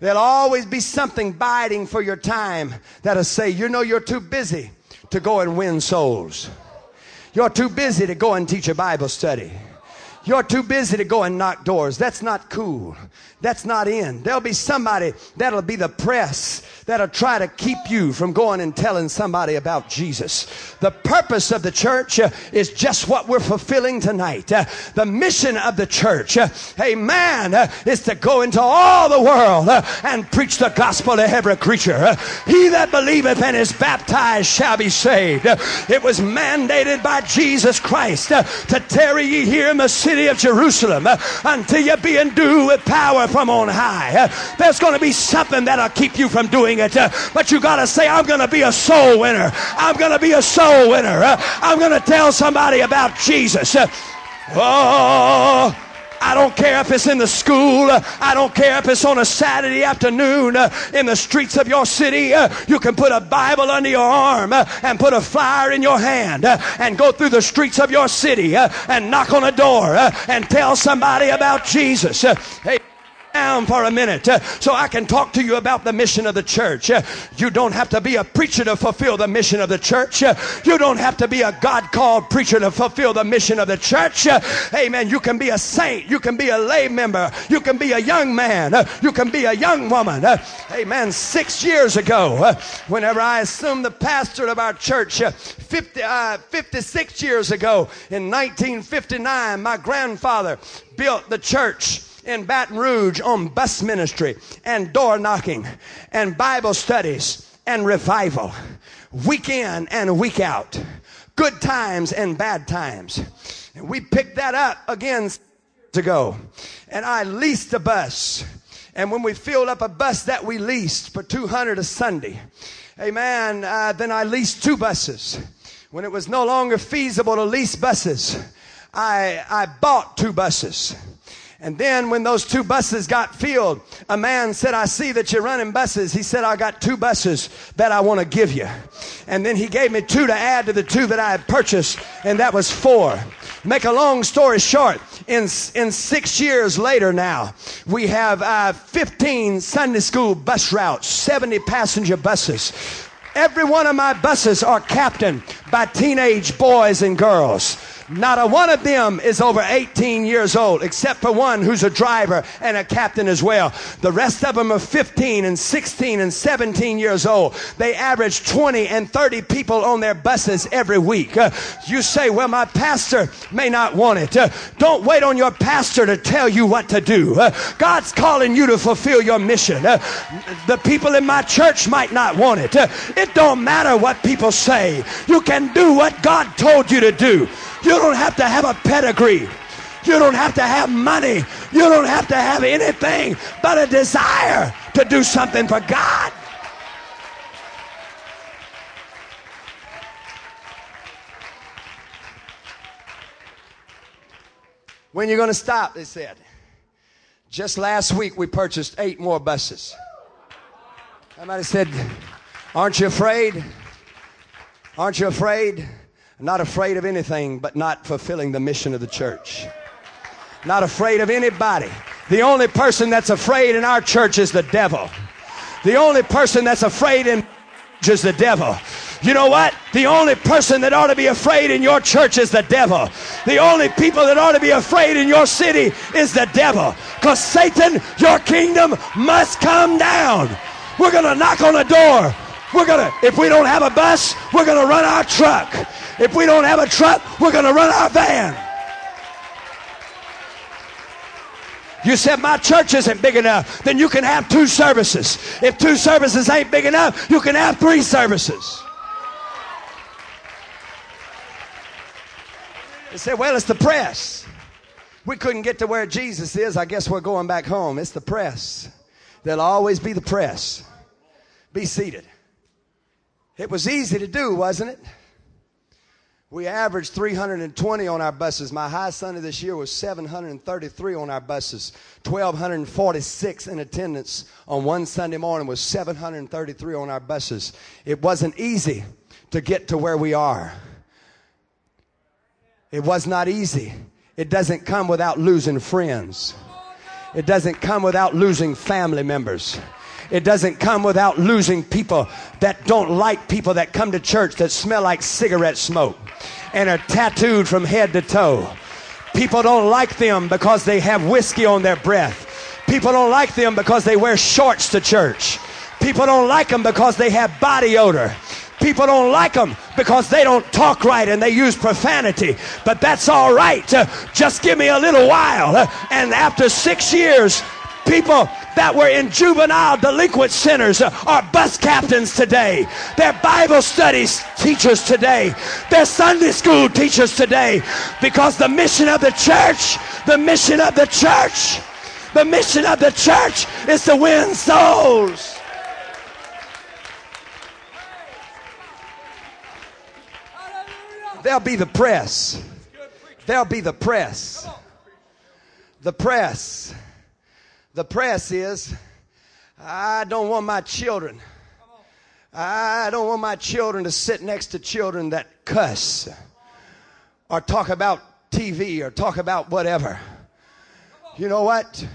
There'll always be something biting for your time that'll say, you know, you're too busy to go and win souls. You're too busy to go and teach a Bible study. You're too busy to go and knock doors. That's not cool. That's not in. There'll be somebody that'll be the press that'll try to keep you from going and telling somebody about Jesus. The purpose of the church uh, is just what we're fulfilling tonight. Uh, the mission of the church, uh, amen, uh, is to go into all the world uh, and preach the gospel to every creature. Uh, he that believeth and is baptized shall be saved. it was mandated by Jesus Christ to tarry ye here in the city of Jerusalem until you be endued with power from on high. Uh, there's going to be something that'll keep you from doing it. Uh, but you got to say, I'm going to be a soul winner. I'm going to be a soul winner. Uh, I'm going to tell somebody about Jesus. Oh, I don't care if it's in the school. I don't care if it's on a Saturday afternoon uh, in the streets of your city. Uh, you can put a Bible under your arm uh, and put a flyer in your hand and go through the streets of your city and knock on a door and tell somebody about Jesus. Hey down for a minute uh, so I can talk to you about the mission of the church. Uh, you don't have to be a preacher to fulfill the mission of the church. Uh, you don't have to be a God called preacher to fulfill the mission of the church. Amen. You can be a saint. You can be a lay member. You can be a young man. You can be a young woman. Amen. Six years ago, whenever I assumed the pastor of our church, 50, uh, 56 years ago in 1959, my grandfather built the church in Baton Rouge on bus ministry and door knocking and Bible studies and revival, week in and week out, good times and bad times. And we picked that up again ago, and I leased a bus. And when we filled up a bus that we leased for 200 a Sunday, amen, uh, then I leased two buses. when it was no longer feasible to lease buses, I, I bought two buses. And then when those two buses got filled, a man said, I see that you're running buses. He said, I got two buses that I want to give you. And then he gave me two to add to the two that I had purchased, and that was four. Make a long story short, in, in six years later now, we have uh, 15 Sunday school bus routes, 70 passenger buses. Every one of my buses are captained by teenage boys and girls. Not a one of them is over 18 years old, except for one who's a driver and a captain as well. The rest of them are 15 and 16 and 17 years old. They average 20 and 30 people on their buses every week. Uh, you say, well, my pastor may not want it. Uh, don't wait on your pastor to tell you what to do. Uh, God's calling you to fulfill your mission. Uh, the people in my church might not want it. Uh, it don't matter what people say. You can do what God told you to do. You don't have to have a pedigree. You don't have to have money. You don't have to have anything but a desire to do something for God. When you going to stop? They said. Just last week we purchased eight more buses. Somebody said, Aren't you afraid? Aren't you afraid? Not afraid of anything, but not fulfilling the mission of the church. Not afraid of anybody. The only person that's afraid in our church is the devil. The only person that's afraid in is the devil. You know what? The only person that ought to be afraid in your church is the devil. The only people that ought to be afraid in your city is the devil. Because Satan, your kingdom must come down. We're going to knock on the door. We're going to, if we don't have a bus, we're going to run our truck. If we don't have a truck, we're going to run our van. You said my church isn't big enough, then you can have two services. If two services ain't big enough, you can have three services. They said, well, it's the press. We couldn't get to where Jesus is. I guess we're going back home. It's the press. There'll always be the press. Be seated. It was easy to do, wasn't it? We averaged 320 on our buses. My high Sunday this year was 733 on our buses. 1,246 in attendance on one Sunday morning was 733 on our buses. It wasn't easy to get to where we are. It was not easy. It doesn't come without losing friends. It doesn't come without losing family members. It doesn't come without losing people that don't like people that come to church that smell like cigarette smoke and are tattooed from head to toe. People don't like them because they have whiskey on their breath. People don't like them because they wear shorts to church. People don't like them because they have body odor. People don't like them because they don't talk right and they use profanity. But that's all right. Just give me a little while. And after six years, people that were in juvenile delinquent centers are bus captains today. They're Bible studies teachers today. They're Sunday school teachers today. Because the mission of the church, the mission of the church, the mission of the church is to win souls. There'll be the press. There'll be the press. The press the press is I don't want my children. I don't want my children to sit next to children that cuss or talk about TV or talk about whatever. You know what?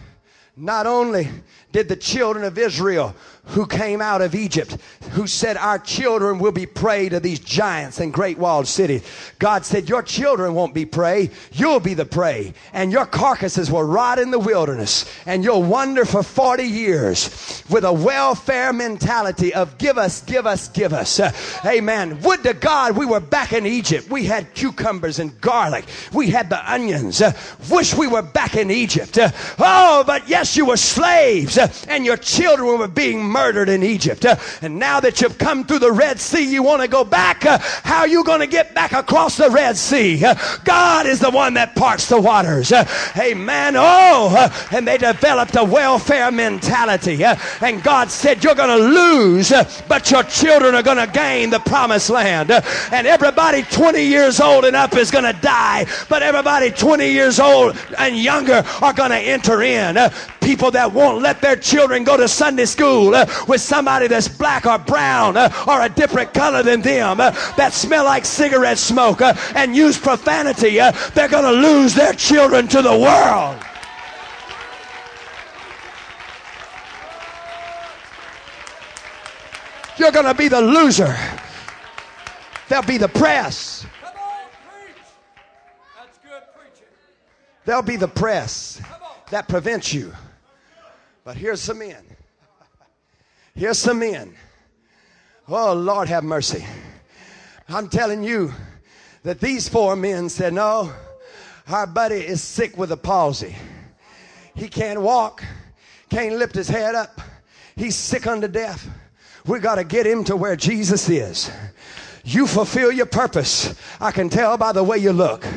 Not only did the children of Israel who came out of Egypt, who said, Our children will be prey to these giants and great walled cities. God said, Your children won't be prey, you'll be the prey, and your carcasses will rot in the wilderness, and you'll wander for 40 years with a welfare mentality of give us, give us, give us. Uh, amen. Would to God we were back in Egypt. We had cucumbers and garlic, we had the onions. Uh, wish we were back in Egypt. Uh, oh, but yes, you were slaves, and your children were being murdered in Egypt. Uh, and now that you've come through the Red Sea, you want to go back. Uh, how are you going to get back across the Red Sea? Uh, God is the one that parts the waters. Uh, amen. Oh, uh, and they developed a welfare mentality. Uh, and God said, You're going to lose, but your children are going to gain the promised land. and everybody 20 years old and up is going to die, but everybody 20 years old and younger are going to enter in. People that won't let their children go to Sunday school uh, with somebody that's black or brown uh, or a different color than them uh, that smell like cigarette smoke and use profanity, they're going to lose their children to the world. You're going to be the loser. They'll be the press. They'll be the press that prevents you. But here's some men. Here's some men. Oh, Lord, have mercy. I'm telling you that these four men said, No, our buddy is sick with a palsy. He can't walk, can't lift his head up. He's sick unto death. We got to get him to where Jesus is. You fulfill your purpose. I can tell by the way you look.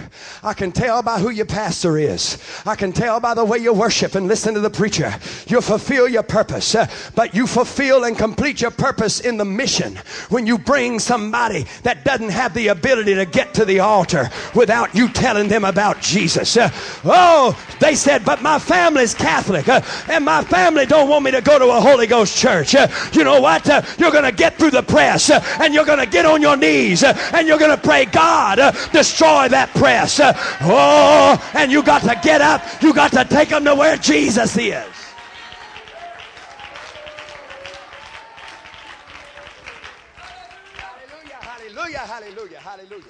I can tell by who your pastor is. I can tell by the way you worship and listen to the preacher. You fulfill your purpose, uh, but you fulfill and complete your purpose in the mission when you bring somebody that doesn't have the ability to get to the altar without you telling them about Jesus. Uh, oh, they said, but my family's Catholic uh, and my family don't want me to go to a Holy Ghost church. You know what? You're going to get through the press and you're going to get on your your knees uh, and you're going to pray, God, uh, destroy that press. Uh, oh, and you got to get up. You got to take them to where Jesus is. Hallelujah, hallelujah, hallelujah, hallelujah.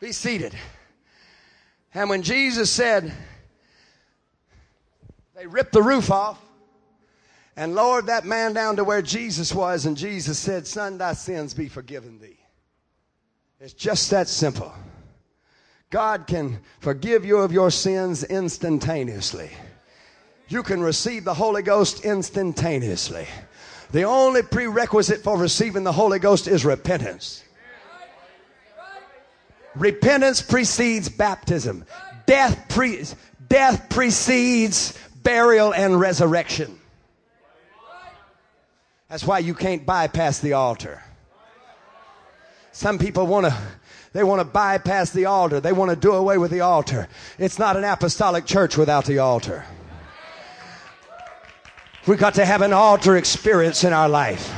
Be seated. And when Jesus said, they ripped the roof off and lowered that man down to where Jesus was, and Jesus said, Son, thy sins be forgiven thee. It's just that simple. God can forgive you of your sins instantaneously. You can receive the Holy Ghost instantaneously. The only prerequisite for receiving the Holy Ghost is repentance. Repentance precedes baptism. Death, pre- death precedes burial and resurrection. That's why you can't bypass the altar. Some people want to they want to bypass the altar. They want to do away with the altar. It's not an apostolic church without the altar. We got to have an altar experience in our life.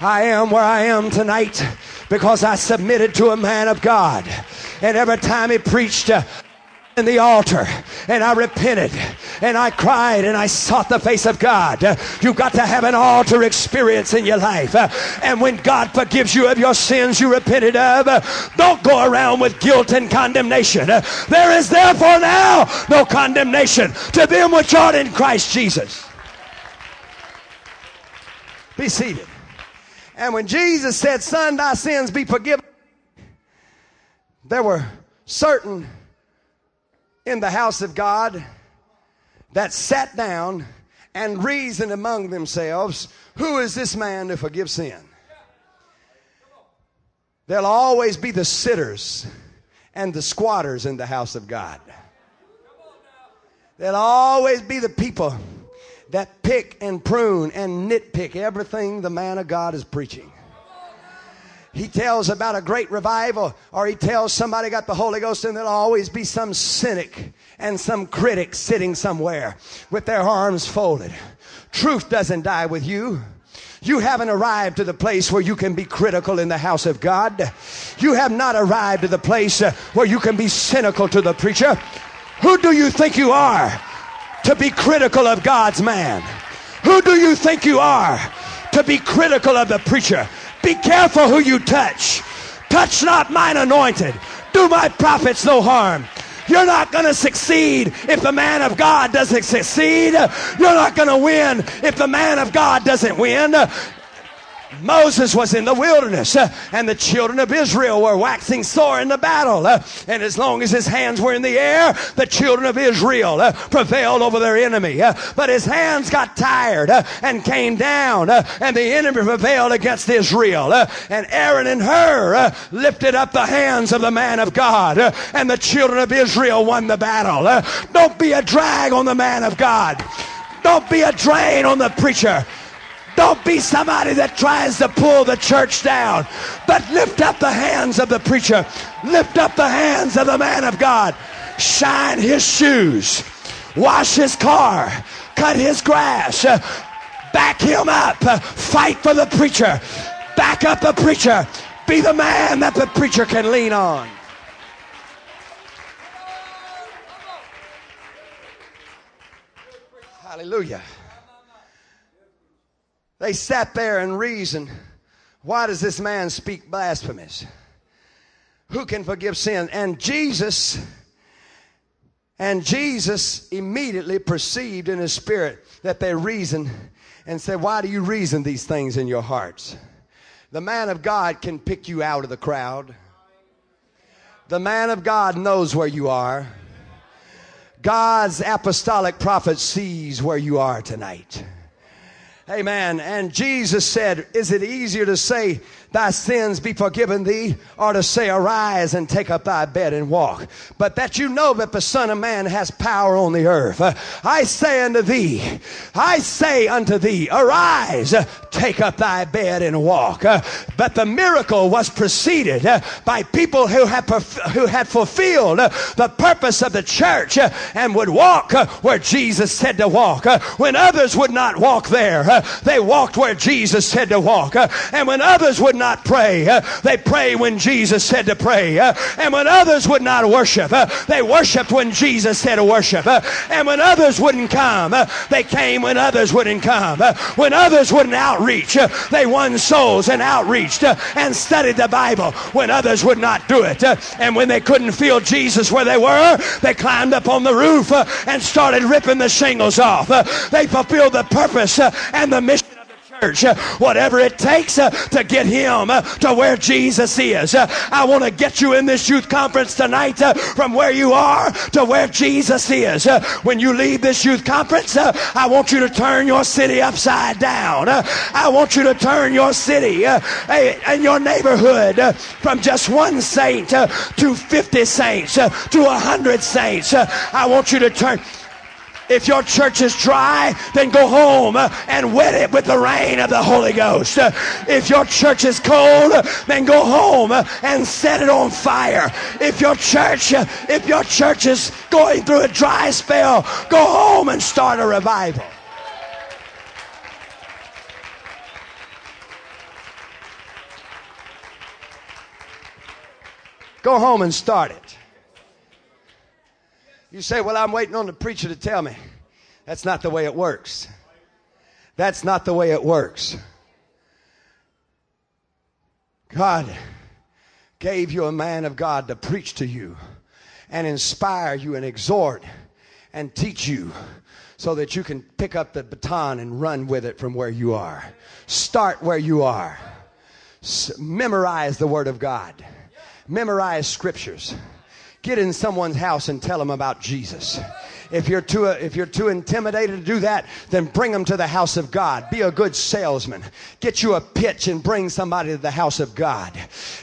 I am where I am tonight because I submitted to a man of God. And every time he preached, uh, in the altar and I repented and I cried and I sought the face of God. You've got to have an altar experience in your life. And when God forgives you of your sins you repented of, don't go around with guilt and condemnation. There is therefore now no condemnation to them which are in Christ Jesus. Be seated. And when Jesus said, Son, thy sins be forgiven, there were certain in the house of God that sat down and reasoned among themselves, Who is this man to forgive sin? There'll always be the sitters and the squatters in the house of God. There'll always be the people that pick and prune and nitpick everything the man of God is preaching he tells about a great revival or he tells somebody got the Holy Ghost and there'll always be some cynic and some critic sitting somewhere with their arms folded. Truth doesn't die with you. You haven't arrived to the place where you can be critical in the house of God. You have not arrived to the place uh, where you can be cynical to the preacher. Who do you think you are to be critical of God's man? Who do you think you are to be critical of the preacher? Be careful who you touch. Touch not mine anointed. Do my prophets no harm. You're not going to succeed if the man of God doesn't succeed. You're not going to win if the man of God doesn't win. Moses was in the wilderness uh, and the children of Israel were waxing sore in the battle. Uh, and as long as his hands were in the air, the children of Israel uh, prevailed over their enemy. Uh, but his hands got tired uh, and came down uh, and the enemy prevailed against Israel. and Aaron and Hur lifted up the hands of the man of God and the children of Israel won the battle. don't be a drag on the man of God. Don't be a drain on the preacher. Don't be somebody that tries to pull the church down, but lift up the hands of the preacher. Lift up the hands of the man of God. Shine his shoes. Wash his car. Cut his grass. Back him up. Fight for the preacher. Back up the preacher. Be the man that the preacher can lean on. Hallelujah. They sat there and reasoned, why does this man speak blasphemies? Who can forgive sin? And Jesus, and Jesus immediately perceived in his spirit that they reasoned and said, Why do you reason these things in your hearts? The man of God can pick you out of the crowd. The man of God knows where you are. God's apostolic prophet sees where you are tonight. Amen. And Jesus said, Is it easier to say, thy sins be forgiven thee, or to say, arise and take up thy bed and walk. But that you know that the Son of Man has power on the earth. I say unto thee, I say unto thee, arise, take up thy bed and walk. But the miracle was preceded by people who had, who had fulfilled the purpose of the church and would walk where Jesus said to walk. when others would not walk there, they walked where Jesus said to walk. and when others would not pray. Uh, they pray when Jesus said to pray. Uh, and when others would not worship, uh, they worshiped when Jesus said to worship. Uh, and when others wouldn't come, uh, they came when others wouldn't come. Uh, when others wouldn't outreach, they won souls and outreached and studied the Bible when others would not do it. and when they couldn't feel Jesus where they were, they climbed up on the roof and started ripping the shingles off. they fulfilled the purpose and the mission church, uh, whatever it takes uh, to get him uh, to where Jesus is. Uh, I want to get you in this youth conference tonight uh, from where you are to where Jesus is. Uh, when you leave this youth conference, I want you to turn your city upside down. I want you to turn your city and your neighborhood from just one saint to 50 saints to 100 saints. I want you to turn if your church is dry, then go home and wet it with the rain of the Holy Ghost. If your church is cold, then go home and set it on fire. If your church, if your church is going through a dry spell, go home and start a revival. Go home and start it. You say, Well, I'm waiting on the preacher to tell me. That's not the way it works. That's not the way it works. God gave you a man of God to preach to you and inspire you and exhort and teach you so that you can pick up the baton and run with it from where you are. Start where you are. Memorize the Word of God. Memorize scriptures. Get in someone's house and tell them about Jesus. If you're too, uh, if you're too intimidated to do that, then bring them to the house of God. Be a good salesman. Get you a pitch and bring somebody to the house of God.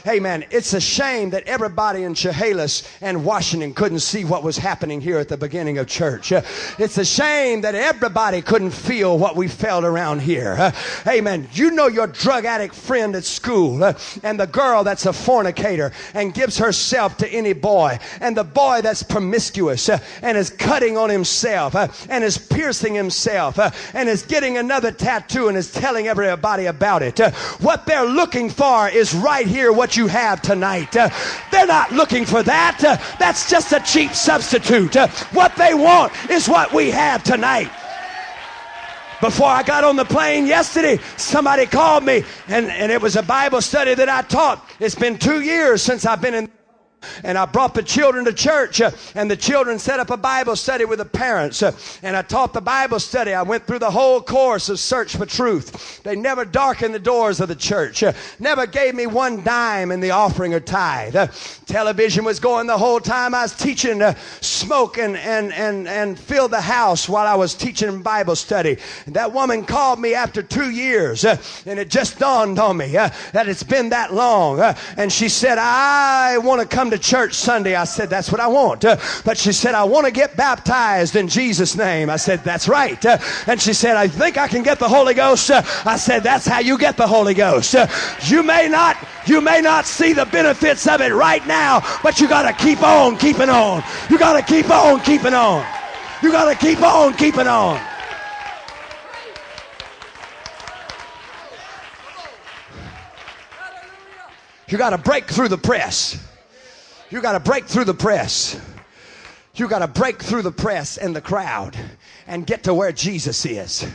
Hey man, it's a shame that everybody in Chehalis and Washington couldn't see what was happening here at the beginning of church. Uh, it's a shame that everybody couldn't feel what we felt around here. Uh, hey man, you know your drug addict friend at school and the girl that's a fornicator and gives herself to any boy and the boy that's promiscuous and is cutting on himself uh, and is piercing himself uh, and is getting another tattoo and is telling everybody about it. Uh, what they're looking for is right here what you have tonight. Uh, they're not looking for that. Uh, that's just a cheap substitute. Uh, what they want is what we have tonight. Before I got on the plane yesterday, somebody called me and, and it was a Bible study that I taught. It's been two years since I've been in and I brought the children to church, uh, and the children set up a Bible study with the parents, uh, and I taught the Bible study. I went through the whole course of Search for Truth. They never darkened the doors of the church, uh, never gave me one dime in the offering or tithe. Television was going the whole time I was teaching, smoke and, and, and, and fill the house while I was teaching Bible study. And that woman called me after two years, and it just dawned on me that it's been that long. and she said, I want to come to church Sunday. I said, That's what I want. Uh, but she said, I want to get baptized in Jesus' name. I said, That's right. Uh, and she said, I think I can get the Holy Ghost. Uh, I said, That's how you get the Holy Ghost. Uh, you may not, you may not see the benefits of it right now, but you got to keep on keeping on. You got to keep on keeping on. You got to keep on keeping on. You got to break through the press. You got to break through the press. You got to break through the press and the crowd and get to where Jesus is.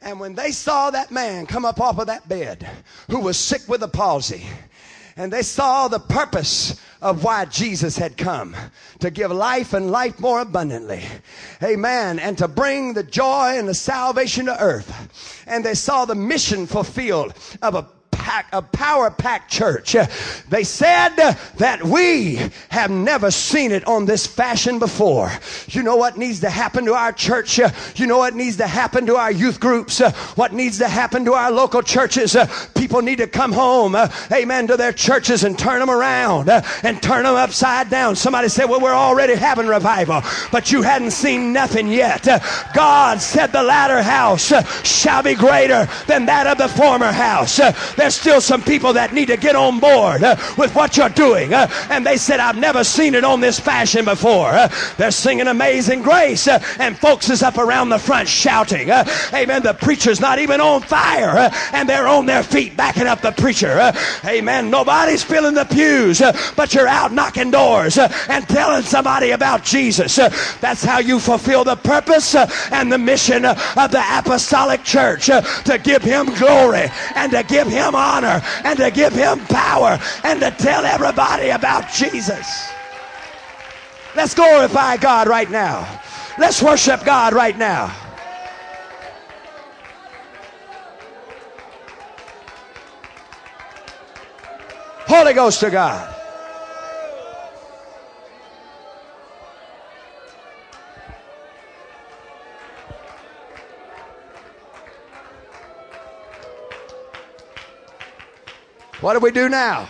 And when they saw that man come up off of that bed who was sick with a palsy, and they saw the purpose of why Jesus had come to give life and life more abundantly. Amen. And to bring the joy and the salvation to earth. And they saw the mission fulfilled of a pack, a power packed church. Uh, they said uh, that we have never seen it on this fashion before. You know what needs to happen to our church? Uh, you know what needs to happen to our youth groups? What needs to happen to our local churches? People need to come home, amen, to their churches and turn them around and turn them upside down. Somebody said, Well, we're already having revival, but you hadn't seen nothing yet. God said the latter house shall be greater than that of the former house. There's still some people that need to get on board uh, with what you're doing. Uh, and they said, I've never seen it on this fashion before. Uh, they're singing Amazing Grace, uh, and folks is up around the front shouting. Uh, amen. The preacher's not even on fire, uh, and they're on their feet backing up the preacher. amen. Nobody's filling the pews, but you're out knocking doors and telling somebody about Jesus. that's how you fulfill the purpose and the mission of the apostolic church to give him glory and to give him honor honor and to give him power and to tell everybody about Jesus. Let's glorify God right now. Let's worship God right now. Holy Ghost to God. What do we do now?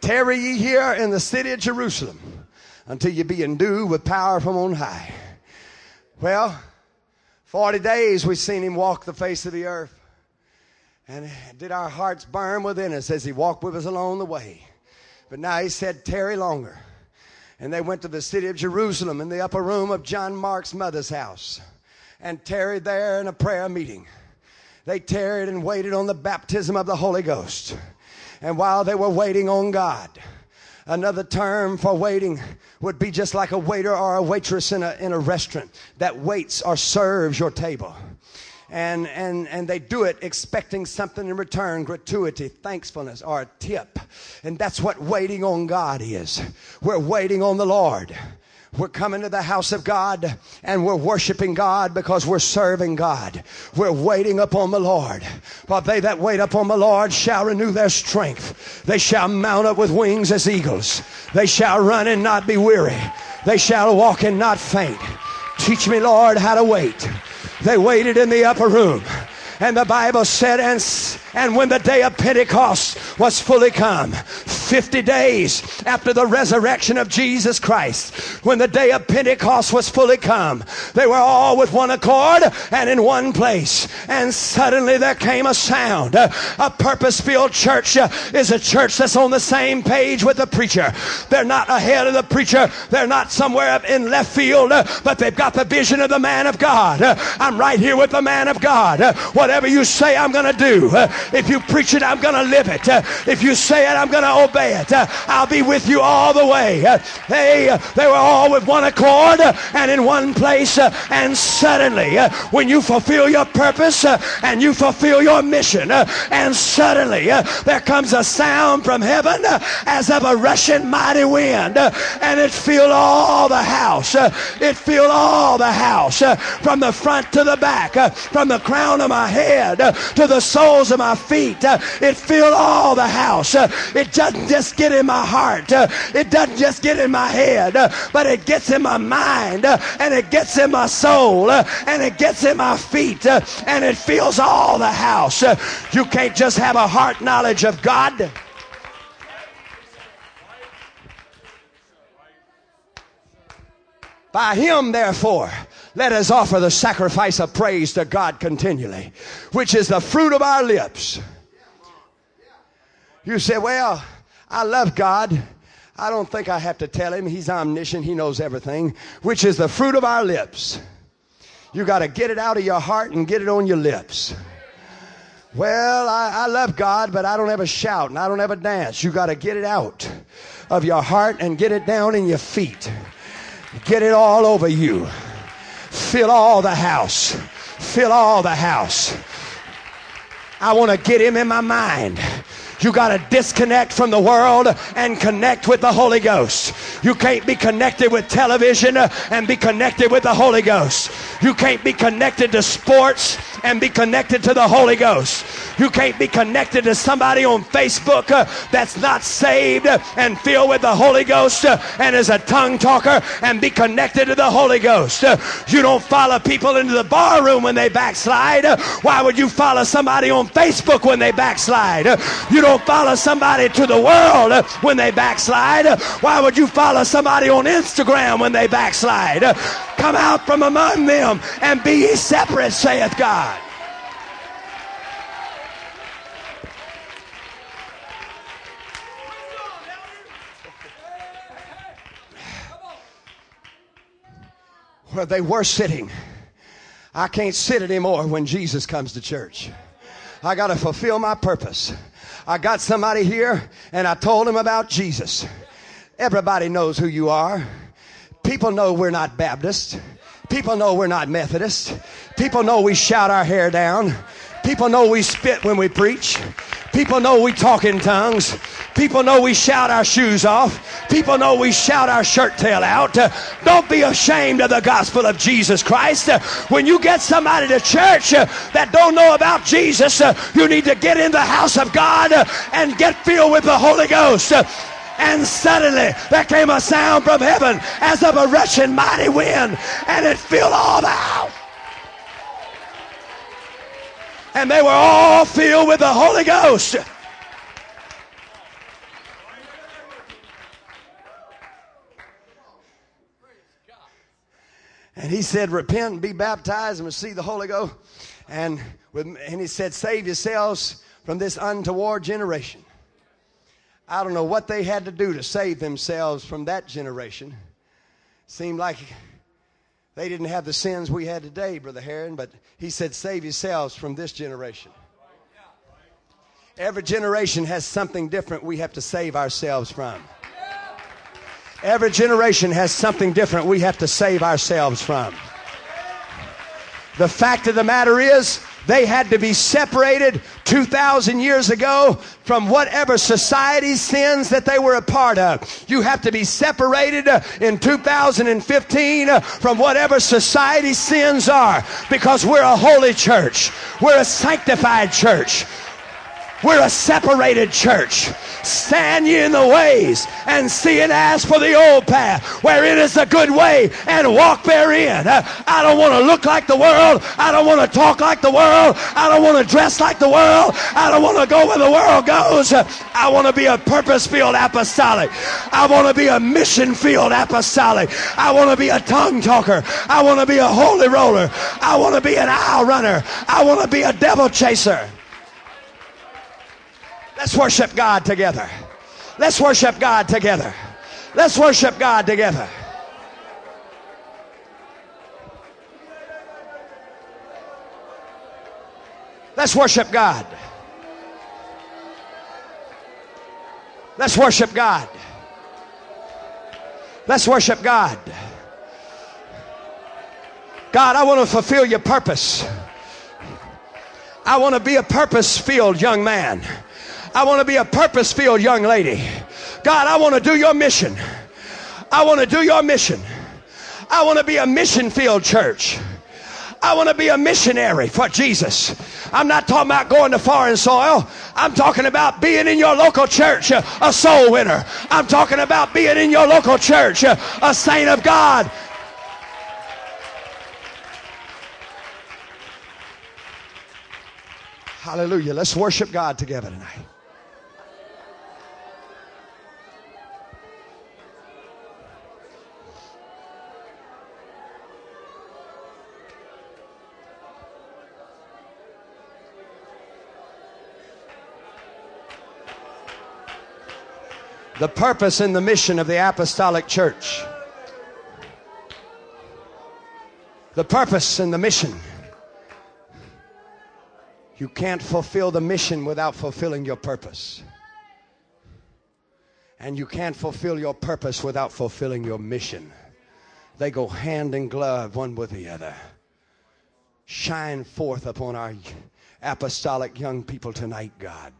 Tarry ye here in the city of Jerusalem until you be endued with power from on high. Well, 40 days we've seen him walk the face of the earth. And did our hearts burn within us as he walked with us along the way. But now he said, tarry longer. And they went to the city of Jerusalem in the upper room of John Mark's mother's house and tarried there in a prayer meeting. They tarried and waited on the baptism of the Holy Ghost. And while they were waiting on God, another term for waiting would be just like a waiter or a waitress in a, in a restaurant that waits or serves your table. And, and, and they do it expecting something in return gratuity, thankfulness, or a tip. And that's what waiting on God is. We're waiting on the Lord. We're coming to the house of God and we're worshiping God because we're serving God. We're waiting upon the Lord. But they that wait upon the Lord shall renew their strength. They shall mount up with wings as eagles. They shall run and not be weary. They shall walk and not faint. Teach me, Lord, how to wait. They waited in the upper room. And the Bible said, and, and when the day of Pentecost was fully come, 50 days after the resurrection of Jesus Christ, when the day of Pentecost was fully come, they were all with one accord and in one place. And suddenly there came a sound. A purpose filled church uh, is a church that's on the same page with the preacher. They're not ahead of the preacher, they're not somewhere up in left field, uh, but they've got the vision of the man of God. Uh, I'm right here with the man of God. Whatever you say, I'm going to do. Uh, if you preach it, I'm going to live it. Uh, if you say it, I'm going to obey it. Uh, I'll be with you all the way. They, they were all with one accord and in one place. And suddenly, when you fulfill your purpose and you fulfill your mission, and suddenly there comes a sound from heaven as of a rushing mighty wind, and it filled all the house. It filled all the house from the front to the back, from the crown of my head Uh, to the soles of my feet. Uh, it filled all the house. Uh, it doesn't just get in my heart. It doesn't just get in my head, but it gets in my mind and it gets in my soul and it gets in my feet and it fills all the house. You can't just have a heart knowledge of God. By him, therefore, let us offer the sacrifice of praise to God continually, which is the fruit of our lips. You say, Well, I love God. I don't think I have to tell him. He's omniscient. He knows everything, which is the fruit of our lips. You got to get it out of your heart and get it on your lips. Well, I, I, love God, but I don't ever shout and I don't ever dance. You got to get it out of your heart and get it down in your feet. Get it all over you. Fill all the house. Fill all the house. I want to get him in my mind. You got to disconnect from the world and connect with the Holy Ghost. You can't be connected with television and be connected with the Holy Ghost. You can't be connected to sports and be connected to the Holy Ghost. You can't be connected to somebody on Facebook uh, that's not saved and filled with the Holy Ghost uh, and is a tongue talker and be connected to the Holy Ghost. Uh, you don't follow people into the bar room when they backslide. Why would you follow somebody on Facebook when they backslide? You don't follow somebody to the world when they backslide. Why would you follow somebody on Instagram when they backslide? Come out from among them and be ye separate, saith God. Where they were sitting. I can't sit anymore when Jesus comes to church. I got to fulfill my purpose. I got somebody here and I told him about Jesus. Everybody knows who you are. People know we're not Baptists. People know we're not Methodists. People know we shout our hair down. People know we spit when we preach. People know we talk in tongues. People know we shout our shoes off. People know we shout our shirt tail out. Uh, don't be ashamed of the gospel of Jesus Christ. Uh, when you get somebody to church uh, that don't know about Jesus, uh, you need to get in the house of God uh, and get filled with the Holy Ghost. And suddenly there came a sound from heaven as of a rushing mighty wind, and it filled all the house. And they were all filled with the Holy Ghost. And he said, Repent and be baptized and receive the Holy Ghost. And, with, and he said, Save yourselves from this untoward generation. I don't know what they had to do to save themselves from that generation. Seemed like they didn't have the sins we had today, Brother Heron, but he said, Save yourselves from this generation. Every generation has something different we have to save ourselves from. Every generation has something different we have to save ourselves from. The fact of the matter is, they had to be separated 2,000 years ago from whatever society sins that they were a part of. You have to be separated in 2015 uh, from whatever society sins are because we're a holy church. We're a sanctified church. We're a separated church. Stand ye in the ways and see and ask for the old path where it is a good way and walk therein. Uh, I don't want to look like the world. I don't want to talk like the world. I don't want to dress like the world. I don't want to go where the world goes. I want to be a purpose filled apostolic. I want to be a mission filled apostolic. I want to be a tongue talker. I want to be a holy roller. I want to be an aisle runner. I want to be a devil chaser. Let's worship God together. Let's worship God together. Let's worship God together. Let's worship God. Let's worship God. Let's worship God. God, I want to fulfill your purpose. I want to be a purpose filled young man. I want to be a purpose filled young lady. God, I want to do your mission. I want to do your mission. I want to be a mission field church. I want to be a missionary for Jesus. I'm not talking about going to foreign soil. I'm talking about being in your local church, a soul winner. I'm talking about being in your local church, a saint of God. Hallelujah. Let's worship God together tonight. The purpose and the mission of the apostolic church. The purpose and the mission. You can't fulfill the mission without fulfilling your purpose. And you can't fulfill your purpose without fulfilling your mission. They go hand in glove, one with the other. Shine forth upon our apostolic young people tonight, God.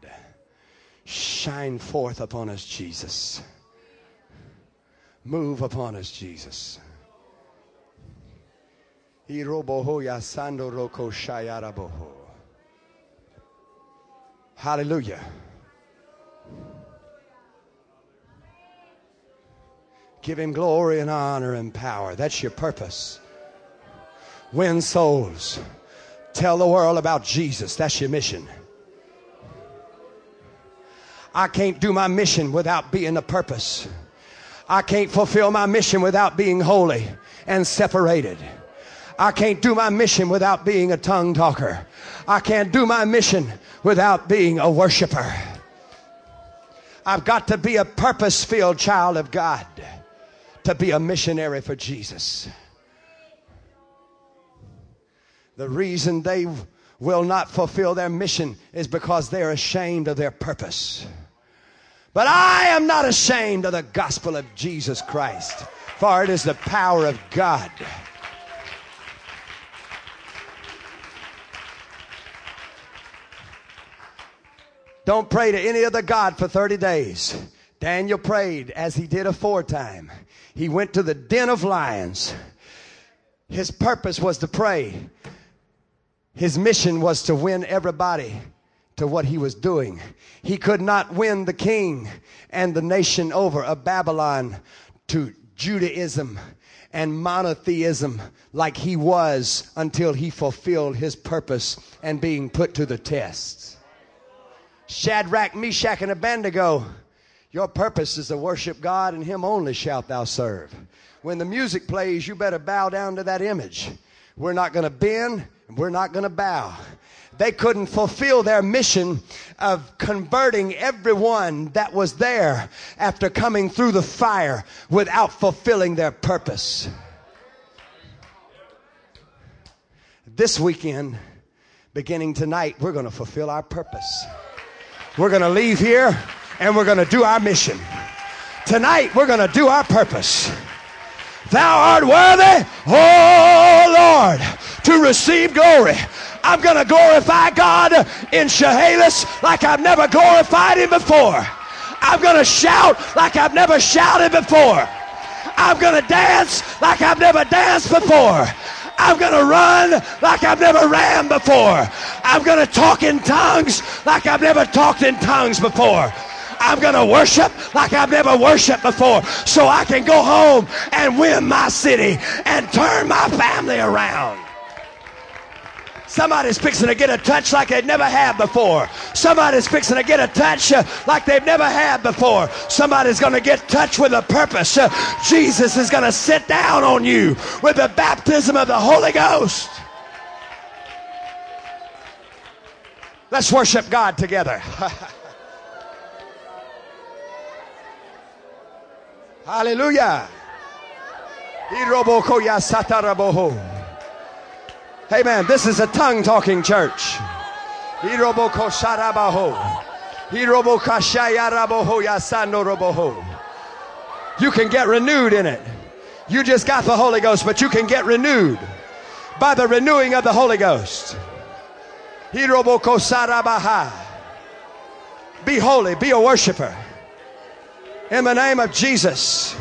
Shine forth upon us, Jesus. Move upon us, Jesus. Hallelujah. Give him glory and honor and power. That's your purpose. Win souls. Tell the world about Jesus. That's your mission. I can't do my mission without being a purpose. I can't fulfill my mission without being holy and separated. I can't do my mission without being a tongue talker. I can't do my mission without being a worshiper. I've got to be a purpose filled child of God to be a missionary for Jesus. The reason they will not fulfill their mission is because they're ashamed of their purpose. But I am not ashamed of the gospel of Jesus Christ, for it is the power of God. Don't pray to any other God for 30 days. Daniel prayed as he did aforetime. He went to the den of lions. His purpose was to pray. His mission was to win everybody to what he was doing. He could not win the king and the nation over of Babylon to Judaism and monotheism like he was until he fulfilled his purpose and being put to the test. Shadrach, Meshach, and Abednego, your purpose is to worship God and him only shalt thou serve. When the music plays, you better bow down to that image. We're not going to bend, we're not going to bow they couldn't fulfill their mission of converting everyone that was there after coming through the fire without fulfilling their purpose. This weekend, beginning tonight, we're going to fulfill our purpose. We're going to leave here and we're going to do our mission. Tonight, we're going to do our purpose. Thou art worthy, oh receive glory. I'm going to glorify God in Chehalis like I've never glorified Him before. I'm going to shout like I've never shouted before. I'm going to dance like I've never danced before. I'm going to run like I've never ran before. I'm going to talk in tongues like I've never talked in tongues before. I'm going to worship like I've never worshiped before so I can go home and win my city and turn my family around. Somebody's fixing to get a touch like they've never had before. Somebody's fixing to get a touch uh, like they've never had before. Somebody's going to get touch with a purpose. Uh, Jesus is going to sit down on you with the baptism of the Holy Ghost. Let's worship God together. [LAUGHS] Hallelujah. Amen. This is a tongue talking church. You can get renewed in it. You just got the Holy Ghost, but you can get renewed by the renewing of the Holy Ghost. Be holy, be a worshiper. In the name of Jesus.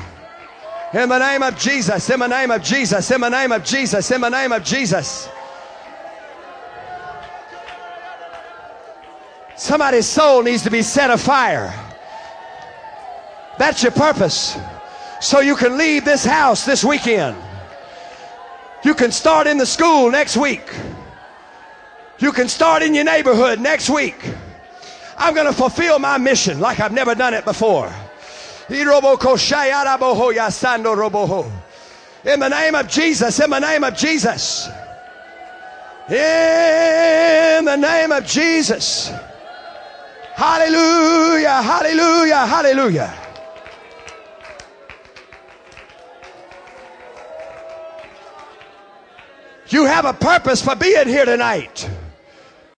In the name of Jesus. In the name of Jesus. In the name of Jesus. In the name of Jesus. Somebody's soul needs to be set afire. That's your purpose. So you can leave this house this weekend. You can start in the school next week. You can start in your neighborhood next week. I'm going to fulfill my mission like I've never done it before. In the name of Jesus, in the name of Jesus. In the name of Jesus. Hallelujah, hallelujah, hallelujah. You have a purpose for being here tonight.